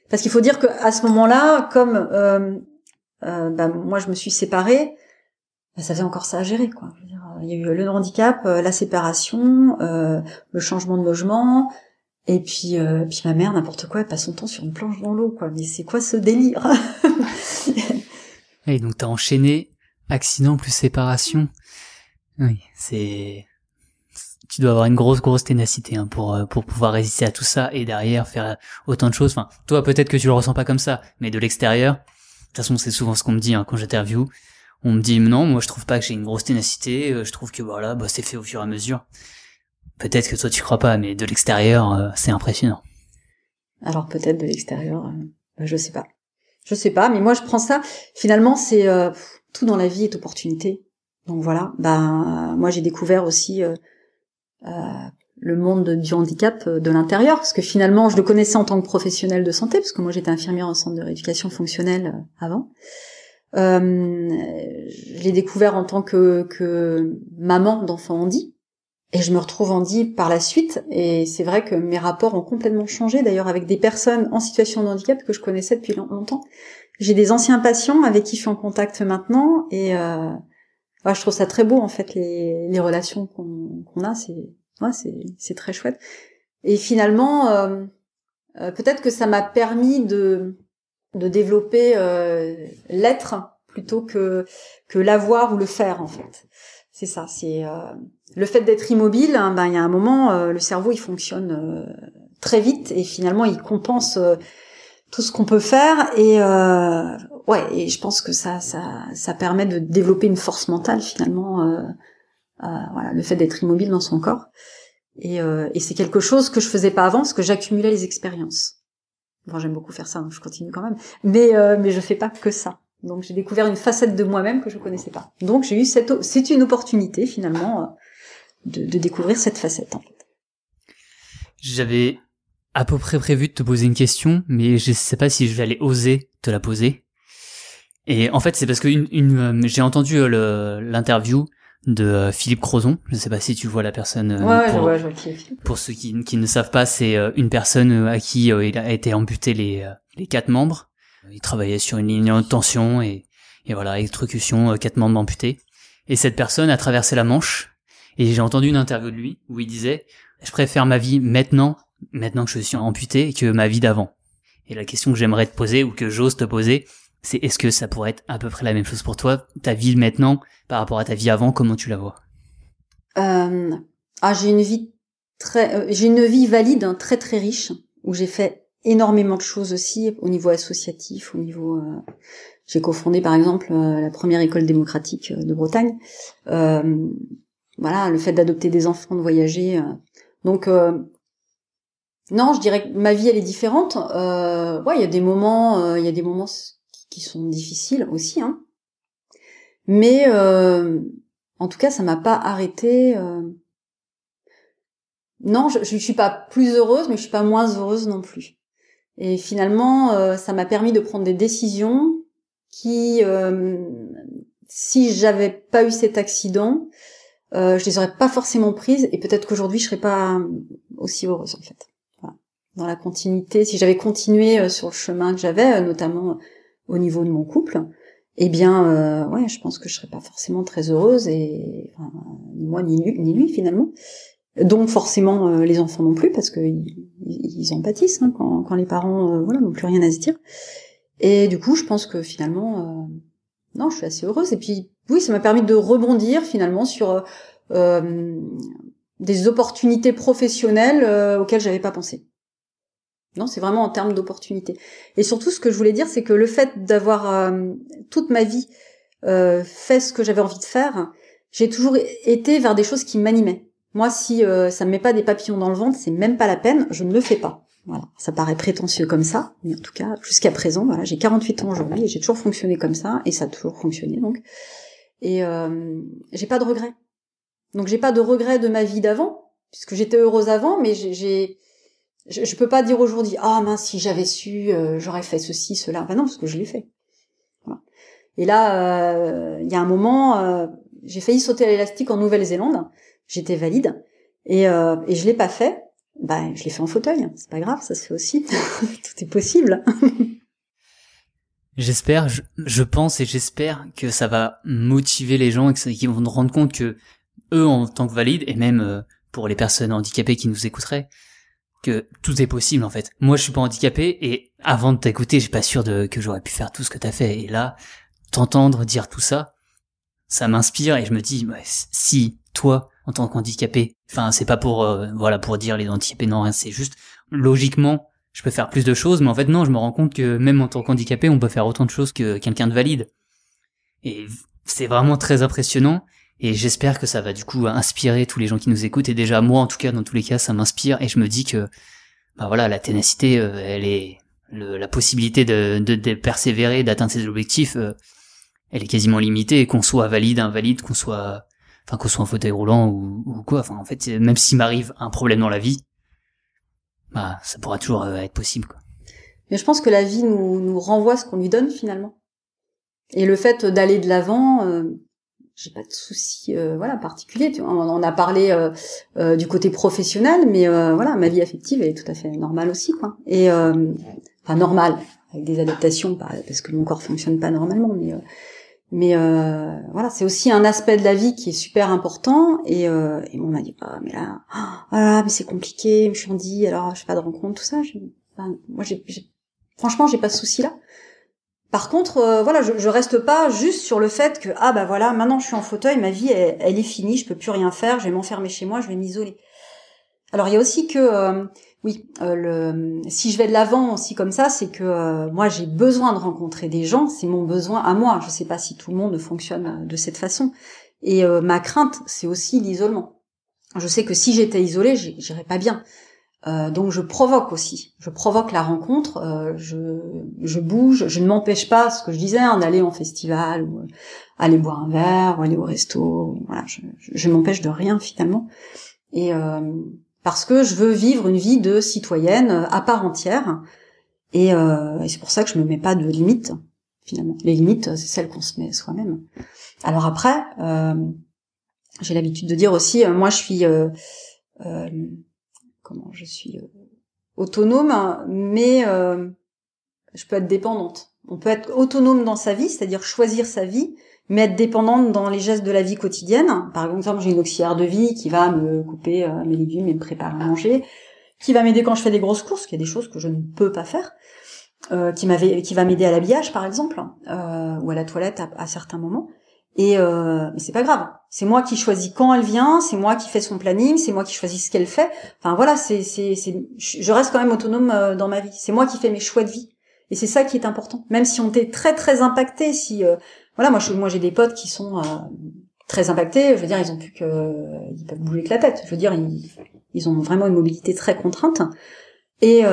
Parce qu'il faut dire qu'à ce moment-là, comme bah, moi je me suis séparée, ça faisait encore ça à gérer, quoi. Il y a eu le handicap, euh, la séparation, euh, le changement de logement, et puis, euh, puis ma mère, n'importe quoi, elle passe son temps sur une planche dans l'eau, quoi. Mais c'est quoi ce délire Et donc t'as enchaîné accident plus séparation. Oui, c'est tu dois avoir une grosse grosse ténacité hein, pour euh, pour pouvoir résister à tout ça et derrière faire autant de choses. Enfin, toi peut-être que tu le ressens pas comme ça, mais de l'extérieur, de toute façon c'est souvent ce qu'on me dit hein, quand j'interview. On me dit non, moi je trouve pas que j'ai une grosse ténacité. Euh, je trouve que voilà, bah, c'est fait au fur et à mesure. Peut-être que toi tu crois pas, mais de l'extérieur euh, c'est impressionnant. Alors peut-être de l'extérieur, bah, je sais pas. Je sais pas, mais moi je prends ça. Finalement, c'est tout dans la vie est opportunité. Donc voilà. Ben moi j'ai découvert aussi euh, le monde du handicap euh, de l'intérieur, parce que finalement, je le connaissais en tant que professionnel de santé, parce que moi j'étais infirmière en centre de rééducation fonctionnelle euh, avant. Euh, je l'ai découvert en tant que, que maman d'enfant handi, et je me retrouve handi par la suite, et c'est vrai que mes rapports ont complètement changé, d'ailleurs avec des personnes en situation de handicap que je connaissais depuis longtemps. J'ai des anciens patients avec qui je suis en contact maintenant, et euh, je trouve ça très beau en fait les, les relations qu'on a, c'est ouais, c'est très chouette. Et finalement, euh, euh, peut-être que ça m'a permis de de développer euh, l'être plutôt que que l'avoir ou le faire en fait. C'est ça, c'est euh, le fait d'être immobile. Hein, ben il y a un moment, le cerveau il fonctionne très vite et finalement il compense tout ce qu'on peut faire et euh, ouais et je pense que ça ça ça permet de développer une force mentale finalement euh, euh, voilà le fait d'être immobile dans son corps et, euh, et c'est quelque chose que je faisais pas avant parce que j'accumulais les expériences bon j'aime beaucoup faire ça donc je continue quand même. Mais euh, mais je fais pas que ça. Donc j'ai découvert une facette de moi-même que je connaissais pas. Donc j'ai eu cette c'est une opportunité finalement euh, de, de découvrir cette facette en fait. J'avais à peu près prévu de te poser une question, mais je sais pas si je vais aller oser te la poser. Et en fait, c'est parce que une, une euh, j'ai entendu euh, l'interview de euh, Philippe Crozon. Je ne sais pas si tu vois la personne. Ouais, pour, ouais, je vois qui pour ceux qui, qui, ne savent pas, c'est une personne à qui il a été amputé les, les quatre membres. Il travaillait sur une ligne de tension et, et voilà, électrocution, quatre membres amputés. Et cette personne a traversé la Manche. Et j'ai entendu une interview de lui où il disait, je préfère ma vie maintenant maintenant que je suis amputé que ma vie d'avant. Et la question que j'aimerais te poser ou que j'ose te poser, c'est est-ce que ça pourrait être à peu près la même chose pour toi, ta vie maintenant par rapport à ta vie avant, comment tu la vois? Euh, Ah, j'ai une vie très, euh, j'ai une vie valide, hein, très très riche, où j'ai fait énormément de choses aussi au niveau associatif, au niveau. Euh, j'ai cofondé par exemple la première école démocratique de Bretagne. voilà, le fait d'adopter des enfants, de voyager. donc non, je dirais que ma vie elle est différente. Ouais, il y a des moments, il y a des moments qui sont difficiles aussi, hein. Mais euh, en tout cas, ça m'a pas arrêté. Euh. Non, je, je suis pas plus heureuse, mais je suis pas moins heureuse non plus. Et finalement, euh, ça m'a permis de prendre des décisions qui, si j'avais pas eu cet accident, je les aurais pas forcément prises. Et peut-être qu'aujourd'hui, je serais pas aussi heureuse en fait dans la continuité, si j'avais continué euh, sur le chemin que j'avais, euh, notamment euh, au niveau de mon couple, eh bien, euh, ouais, je pense que je serais pas forcément très heureuse et ni moi ni lui, ni lui finalement. Donc forcément les enfants non plus parce que ils, en pâtissent hein, quand, quand, les parents voilà n'ont plus rien à se dire. Et du coup, je pense que finalement, non, je suis assez heureuse. Et puis oui, ça m'a permis de rebondir finalement sur des opportunités professionnelles auxquelles j'avais pas pensé. Non, c'est vraiment en termes d'opportunité. Et surtout, ce que je voulais dire, c'est que le fait d'avoir euh, toute ma vie euh, fait ce que j'avais envie de faire, j'ai toujours été vers des choses qui m'animaient. Moi, si euh, ça me met pas des papillons dans le ventre, c'est même pas la peine, je ne le fais pas. Voilà, ça paraît prétentieux comme ça, mais en tout cas, jusqu'à présent, voilà, j'ai 48 ans aujourd'hui et j'ai toujours fonctionné comme ça, et ça a toujours fonctionné donc. Et euh, j'ai pas de regrets. Donc j'ai pas de regrets de ma vie d'avant, puisque j'étais heureuse avant, mais j'ai je, je peux pas dire aujourd'hui, ah mince, si j'avais su, euh, j'aurais fait ceci, cela. Ben non, parce que je l'ai fait. Voilà. Et là, euh, il y a un moment, euh, j'ai failli sauter à l'élastique en Nouvelle-Zélande. J'étais valide et, et je l'ai pas fait. Ben, je l'ai fait en fauteuil. C'est pas grave, ça se fait aussi. Tout est possible. J'espère, je, je, pense et j'espère que ça va motiver les gens et qu'ils vont se rendre compte que eux, en tant que valides, et même pour les personnes handicapées qui nous écouteraient, que tout est possible en fait. Moi, je suis pas handicapé et avant de t'écouter, j'ai pas sûr de que j'aurais pu faire tout ce que t'as fait. Et là, t'entendre dire tout ça, ça m'inspire et je me dis, si toi, en tant qu'handicapé, enfin, c'est pas pour, euh, voilà, pour dire les handicapés, non, c'est juste, logiquement, je peux faire plus de choses, mais en fait, non, je me rends compte que même en tant qu'handicapé, on peut faire autant de choses que quelqu'un de valide. Et c'est vraiment très impressionnant. Et j'espère que ça va du coup inspirer tous les gens qui nous écoutent. Et déjà moi, en tout cas, dans tous les cas, ça m'inspire. Et je me dis que, bah voilà, la ténacité, euh, elle est la possibilité de, persévérer, d'atteindre ses objectifs, euh, elle est quasiment limitée. Qu'on soit valide, invalide, qu'on soit, enfin qu'on soit en fauteuil roulant ou, quoi. En fait, même s'il m'arrive un problème dans la vie, bah ça pourra toujours euh, être possible. Quoi. Mais je pense que la vie nous, nous renvoie ce qu'on lui donne finalement. Et le fait d'aller de l'avant, j'ai pas de souci euh, voilà particulier on a parlé euh, euh, du côté professionnel mais voilà ma vie affective est tout à fait normale aussi quoi. Et enfin normale avec des adaptations parce que mon corps fonctionne pas normalement mais mais voilà c'est aussi un aspect de la vie qui est super important et, et on m'a dit ah mais là oh, mais c'est compliqué je suis en dit alors je fais pas de rencontre tout ça je, moi j'ai franchement j'ai pas ce souci là par contre, euh, voilà, je, je reste pas juste sur le fait que ah bah voilà, maintenant je suis en fauteuil, ma vie elle, est finie, je peux plus rien faire, je vais m'enfermer chez moi, je vais m'isoler. Alors il y a aussi que euh, oui, euh, si je vais de l'avant aussi comme ça, c'est que moi j'ai besoin de rencontrer des gens, c'est mon besoin à moi. Je sais pas si tout le monde fonctionne de cette façon. Et ma crainte, c'est aussi l'isolement. Je sais que si j'étais isolée, j'irais pas bien. Euh, donc je provoque aussi, je provoque la rencontre, euh, je, je bouge, je ne m'empêche pas, ce que je disais, hein, d'aller en festival ou euh, aller boire un verre ou aller au resto, voilà, je, je, m'empêche de rien finalement, et parce que je veux vivre une vie de citoyenne à part entière, et, et c'est pour ça que je me mets pas de limites finalement. Les limites, c'est celles qu'on se met soi-même. Alors après, j'ai l'habitude de dire aussi, moi je suis comment je suis euh, autonome, mais euh, je peux être dépendante. On peut être autonome dans sa vie, c'est-à-dire choisir sa vie, mais être dépendante dans les gestes de la vie quotidienne. Par exemple, j'ai une auxiliaire de vie qui va me couper euh, mes légumes et me préparer à manger, qui va m'aider quand je fais des grosses courses, qu'il y a des choses que je ne peux pas faire, qui, qui va m'aider à l'habillage, par exemple, ou à la toilette à certains moments. Et euh, mais c'est pas grave. C'est moi qui choisis quand elle vient, c'est moi qui fais son planning, c'est moi qui choisis ce qu'elle fait. Enfin voilà, c'est c'est je reste quand même autonome euh, dans ma vie. C'est moi qui fais mes choix de vie. Et c'est ça qui est important. Même si on est très très impacté, si euh, voilà, moi je, moi j'ai des potes qui sont euh, très impactés. Je veux dire, ils ont plus que ils peuvent bouger que la tête. Je veux dire, ils ils ont vraiment une mobilité très contrainte. Et et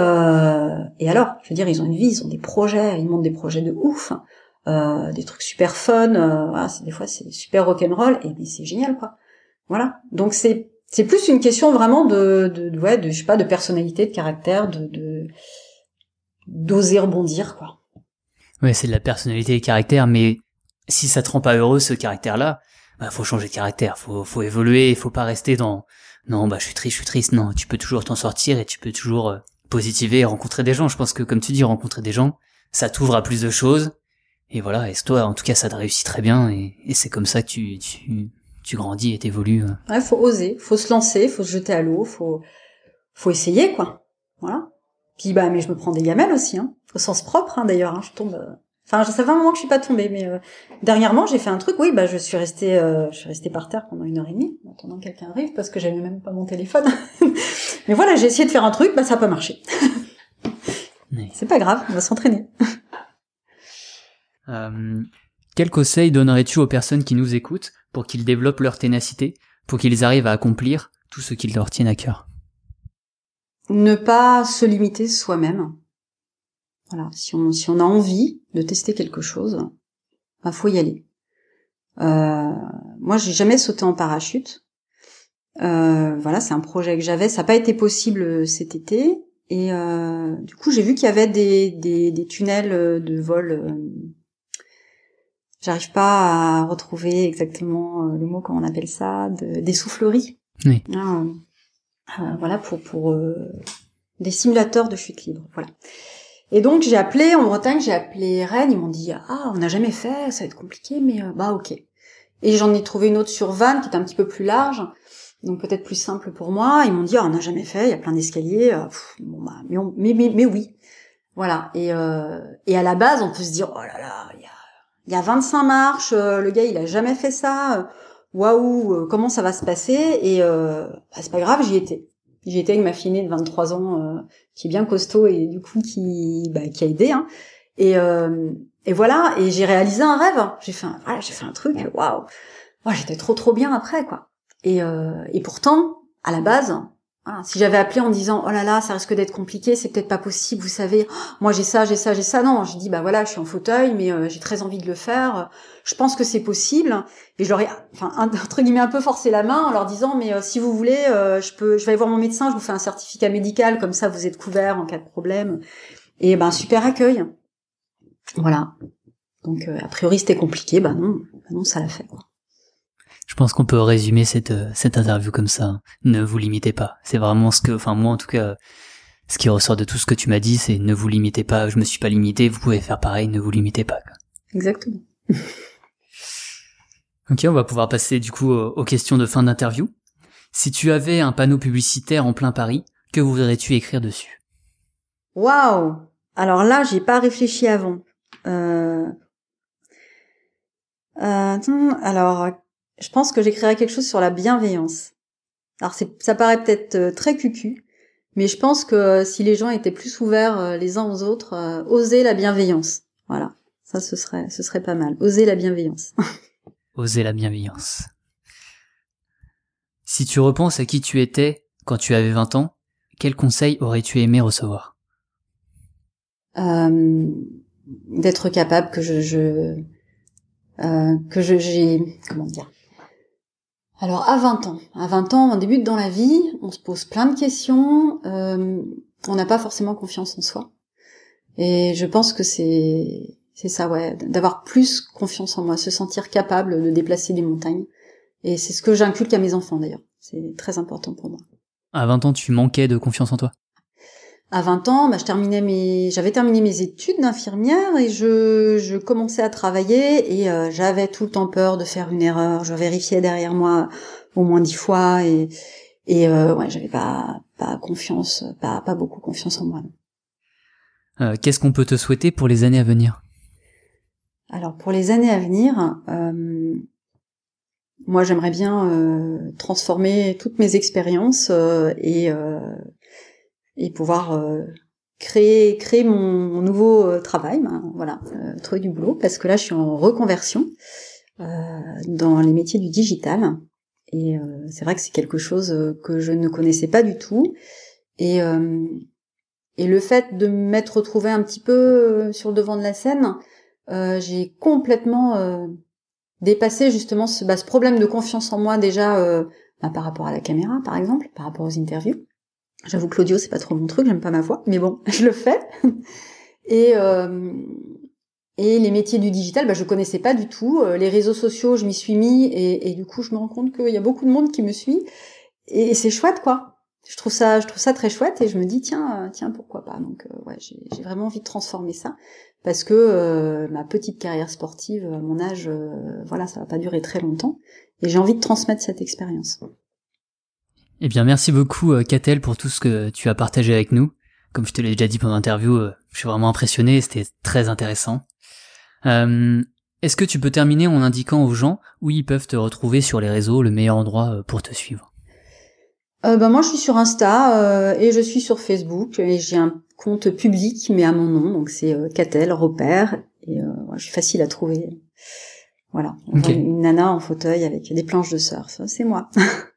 alors, je veux dire, ils ont une vie, ils ont des projets, ils montent des projets de ouf. Euh, des trucs super fun, euh, voilà, des fois c'est super rock'n'roll et c'est génial quoi. Voilà. Donc c'est c'est plus une question vraiment de de, ouais de je sais pas de personnalité, de caractère, de d'oser rebondir quoi. Ouais, c'est de la personnalité et caractère, mais si ça te rend pas heureux ce caractère-là, bah faut changer de caractère, faut faut évoluer, faut pas rester dans non bah je suis triste, je suis triste. Non, tu peux toujours t'en sortir et tu peux toujours euh, positiver et rencontrer des gens. Je pense que comme tu dis, rencontrer des gens, ça t'ouvre à plus de choses et voilà, et toi, en tout cas, ça te réussit très bien, et, c'est comme ça que tu, tu, tu grandis et t'évolues. Euh. Ouais, faut oser, faut se lancer, faut se jeter à l'eau, faut, faut essayer, quoi. Voilà. Puis bah, mais je me prends des gamelles aussi, hein, au sens propre, hein, d'ailleurs. Hein, je tombe. Euh. Enfin, ça fait un moment que je suis pas tombée, mais euh, dernièrement, j'ai fait un truc. Oui, bah, je suis restée, je suis restée par terre pendant une heure et demie, en attendant que quelqu'un arrive, parce que j'avais même pas mon téléphone. mais voilà, j'ai essayé de faire un truc, bah, ça a pas marché. C'est pas grave, on va s'entraîner. Euh, quel conseil donnerais-tu aux personnes qui nous écoutent pour qu'ils développent leur ténacité, pour qu'ils arrivent à accomplir tout ce qu'ils leur tiennent à cœur? Ne pas se limiter soi-même. Voilà, si on, si on a envie de tester quelque chose, bah faut y aller. Euh, moi, j'ai jamais sauté en parachute. Euh, voilà, c'est un projet que j'avais. Ça n'a pas été possible cet été. Et euh, du coup, j'ai vu qu'il y avait des, des, des, tunnels de vol J'arrive pas à retrouver exactement euh, le mot comment on appelle ça, de, des souffleries. Oui. Ah, euh, voilà pour pour euh, des simulateurs de chute libre. Voilà. Et donc j'ai appelé en Bretagne, j'ai appelé Rennes, ils m'ont dit ah on n'a jamais fait, ça va être compliqué, mais bah ok. Et j'en ai trouvé une autre sur Vannes qui est un petit peu plus large, donc peut-être plus simple pour moi. Ils m'ont dit ah, on n'a jamais fait, il y a plein d'escaliers. bon bah mais, mais, mais, oui, voilà. Et et à la base on peut se dire oh là là il y a il y a 25 marches, le gars il a jamais fait ça. Waouh, comment ça va se passer? Et bah, c'est pas grave, j'y étais. J'y étais avec ma fille de 23 ans, qui est bien costaud et du coup qui, bah, qui a aidé. Hein. Et, et voilà, et j'ai réalisé un rêve. J'ai fait, un, voilà, j'ai fait un truc. Waouh, wow, j'étais trop trop bien après quoi. Et, et pourtant, à la base, si j'avais appelé en disant oh là là ça risque d'être compliqué c'est peut-être pas possible vous savez. Moi j'ai ça j'ai ça j'ai ça. Non j'ai dit bah voilà je suis en fauteuil mais euh, j'ai très envie de le faire. Je pense que c'est possible. Et je leur ai enfin entre guillemets un peu forcé la main en leur disant mais euh, si vous voulez euh, je peux je vais aller voir mon médecin je vous fais un certificat médical comme ça vous êtes couvert en cas de problème. Et ben super accueil. Voilà. Donc a priori c'était compliqué. Bah non bah non ça l'a fait je pense qu'on peut résumer cette, euh, cette interview comme ça. Ne vous limitez pas. C'est vraiment ce que, enfin moi en tout cas, ce qui ressort de tout ce que tu m'as dit, c'est ne vous limitez pas. Je me suis pas limité. Vous pouvez faire pareil. Ne vous limitez pas. Exactement. ok, on va pouvoir passer du coup aux questions de fin d'interview. Si tu avais un panneau publicitaire en plein Paris, que voudrais-tu écrire dessus? Waouh Alors là, j'ai pas réfléchi avant. Euh... Euh, alors, je pense que j'écrirai quelque chose sur la bienveillance. Alors ça paraît peut-être euh, très cucu, mais je pense que euh, si les gens étaient plus ouverts euh, les uns aux autres, oser la bienveillance. Voilà, ça ce serait ce serait pas mal. Oser la bienveillance. oser la bienveillance. Si tu repenses à qui tu étais quand tu avais 20 ans, quel conseil aurais-tu aimé recevoir? Euh, D'être capable que je, je euh, que je j'ai comment dire alors à 20 ans, à 20 ans, on débute dans la vie, on se pose plein de questions, euh, on n'a pas forcément confiance en soi. Et je pense que c'est c'est ça, ouais, d'avoir plus confiance en moi, se sentir capable de déplacer des montagnes. Et c'est ce que j'inculque à mes enfants d'ailleurs. C'est très important pour moi. À 20 ans, tu manquais de confiance en toi? À 20 ans, bah, je terminais mes, j'avais terminé mes études d'infirmière et je, je commençais à travailler et euh, j'avais tout le temps peur de faire une erreur. Je vérifiais derrière moi au moins dix fois et et euh, ouais, j'avais pas pas confiance, pas pas beaucoup confiance en moi. Euh, Qu'est-ce qu'on peut te souhaiter pour les années à venir? Alors pour les années à venir, euh, moi j'aimerais bien transformer toutes mes expériences et et pouvoir euh, créer créer mon, nouveau euh, travail, ben, voilà, euh, trouver du boulot parce que là je suis en reconversion dans les métiers du digital et c'est vrai que c'est quelque chose que je ne connaissais pas du tout et et le fait de m'être retrouvée un petit peu sur le devant de la scène, j'ai complètement dépassé justement ce, bah, ce, problème de confiance en moi déjà bah, par rapport à la caméra par exemple, par rapport aux interviews. J'avoue que l'audio c'est pas trop mon truc, j'aime pas ma voix, mais bon, je le fais. Et euh, et les métiers du digital, bah, je connaissais pas du tout. Euh, les réseaux sociaux, je m'y suis mis et, du coup, je me rends compte qu'il y a beaucoup de monde qui me suit et, c'est chouette, quoi. Je trouve ça, je trouve ça très chouette et je me dis tiens, euh, tiens, pourquoi pas. Donc euh, ouais, j'ai vraiment envie de transformer ça parce que ma petite carrière sportive, à mon âge, voilà, ça va pas durer très longtemps et j'ai envie de transmettre cette expérience. Eh bien, merci beaucoup, Catel, euh, pour tout ce que tu as partagé avec nous. Comme je te l'ai déjà dit pendant l'interview, euh, je suis vraiment impressionné, c'était très intéressant. Euh, Est-ce que tu peux terminer en indiquant aux gens où ils peuvent te retrouver sur les réseaux, le meilleur endroit euh, pour te suivre? Euh, bah, Moi, je suis sur Insta et je suis sur Facebook et j'ai un compte public, mais à mon nom, donc c'est Catel, repère, et je suis facile à trouver. Voilà, une nana en fauteuil avec des planches de surf, c'est moi.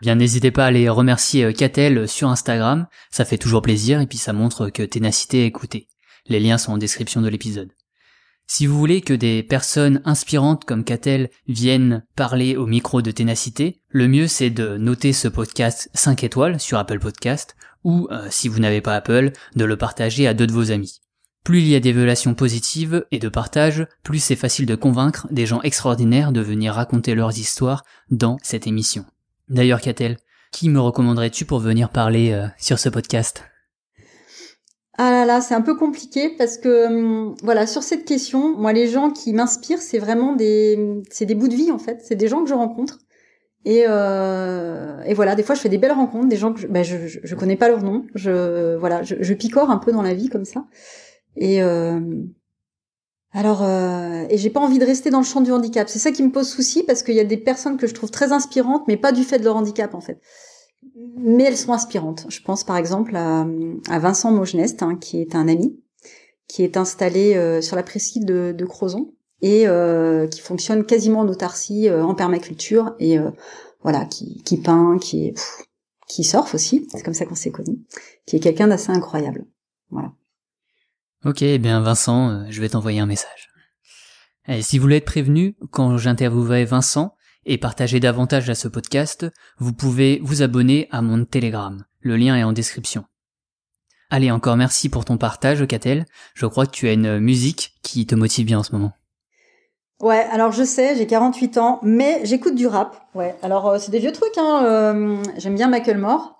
bien n'hésitez pas à aller remercier Catel euh, sur Instagram, ça fait toujours plaisir et puis ça montre que ténacité est écoutée. Les liens sont en description de l'épisode. Si vous voulez que des personnes inspirantes comme Catel viennent parler au micro de ténacité, le mieux c'est de noter ce podcast 5 étoiles sur Apple Podcast ou, euh, si vous n'avez pas Apple, de le partager à deux de vos amis. Plus il y a d'évaluations positives et de partage, plus c'est facile de convaincre des gens extraordinaires de venir raconter leurs histoires dans cette émission. D'ailleurs, Catel, qui me recommanderais-tu pour venir parler euh, sur ce podcast? Ah là là, c'est un peu compliqué parce que hum, voilà sur cette question, moi les gens qui m'inspirent, c'est vraiment des c'est des bouts de vie en fait, c'est des gens que je rencontre. Et euh, et voilà des fois je fais des belles rencontres, des gens que je, je, je, connais pas leur nom, je voilà je, je, picore un peu dans la vie comme ça. Et euh, Alors, euh, et j'ai pas envie de rester dans le champ du handicap. C'est ça qui me pose souci parce qu'il y a des personnes que je trouve très inspirantes, mais pas du fait de leur handicap en fait. Mais elles sont inspirantes. Je pense par exemple à, Vincent Mogenest, hein, qui est un ami, qui est installé euh, sur la presqu'île de, de Crozon et euh, qui fonctionne quasiment en autarcie, euh, en permaculture et voilà, qui, qui peint, qui qui surfe aussi, c'est comme ça qu'on s'est connus, qui est quelqu'un d'assez incroyable. Voilà. Ok, eh bien Vincent, euh, je vais t'envoyer un message. Si vous voulez être prévenu, quand j'interviewerai Vincent et partager davantage à ce podcast, vous pouvez vous abonner à mon Telegram. Le lien est en description. Allez, encore merci pour ton partage, Catel. Je crois que tu as une musique qui te motive bien en ce moment. Ouais, alors je sais, j'ai 48 ans, mais j'écoute du rap. Ouais, alors euh, c'est des vieux trucs. Hein, euh, J'aime bien Michael Moore.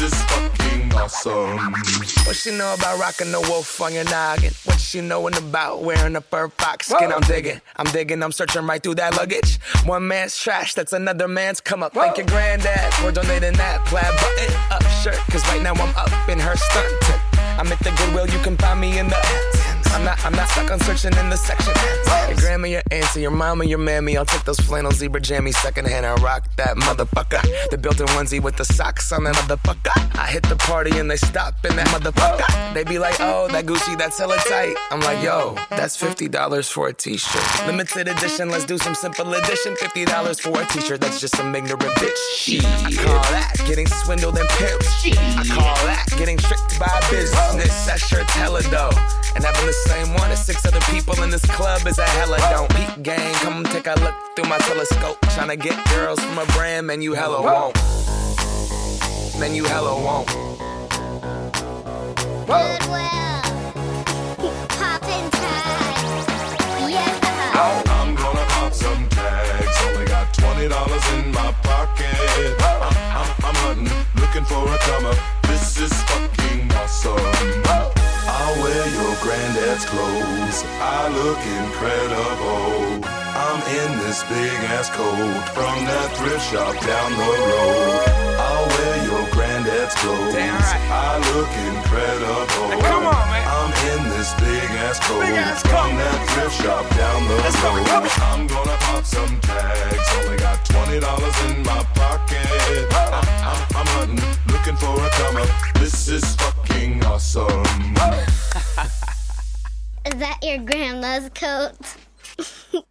is fucking awesome. What she know about rocking the wolf on your noggin? What she knowin' about wearing a fur fox skin? Whoa. I'm digging, I'm digging, I'm searching right through that luggage. One man's trash, that's another man's come up. Whoa. Thank your granddad for donating that plaid button up shirt. Cause right now I'm up in her stunting. I'm at the Goodwill, you can find me in the. I'm not, I'm not stuck on searching in the section. Your grandma, your auntie, your mama, your mammy. I'll take those flannel zebra jammies secondhand and rock that motherfucker. The built-in onesie with the socks on that motherfucker. I hit the party and they stop in that motherfucker. They be like, oh, that Gucci, that's hella tight. I'm like, yo, that's $50 for a t-shirt. Limited edition, let's do some simple edition. $50 for a t-shirt, that's just some ignorant bitch. I call that getting swindled and pimped. I call that getting tricked by business. That shirt's hella dope. And having the same one as six other people in this club is a hella don't. Peak gang, come take a look through my telescope. Tryna get girls from a brand, man, you hella won't. Man, you hella won't. Goodwill. Poppin' tags. Yeah. I'm gonna pop some tags. Only got $20 in my pocket. I'm, I'm, I'm hunting, looking for a come up. This is fucking awesome. I'll wear your granddad's clothes. I look incredible. I'm in this big ass coat from that thrift shop down the road. I'll wear your granddad's clothes. Right. I look incredible. Hey, come on, man. I'm in this big ass coat big ass from that thrift shop down the Let's road. Go, I'm gonna pop some tags. Only got twenty dollars in my pocket. I'm, I'm, I'm hunting, looking for a come up. This is fucking awesome. Is that your grandma's coat?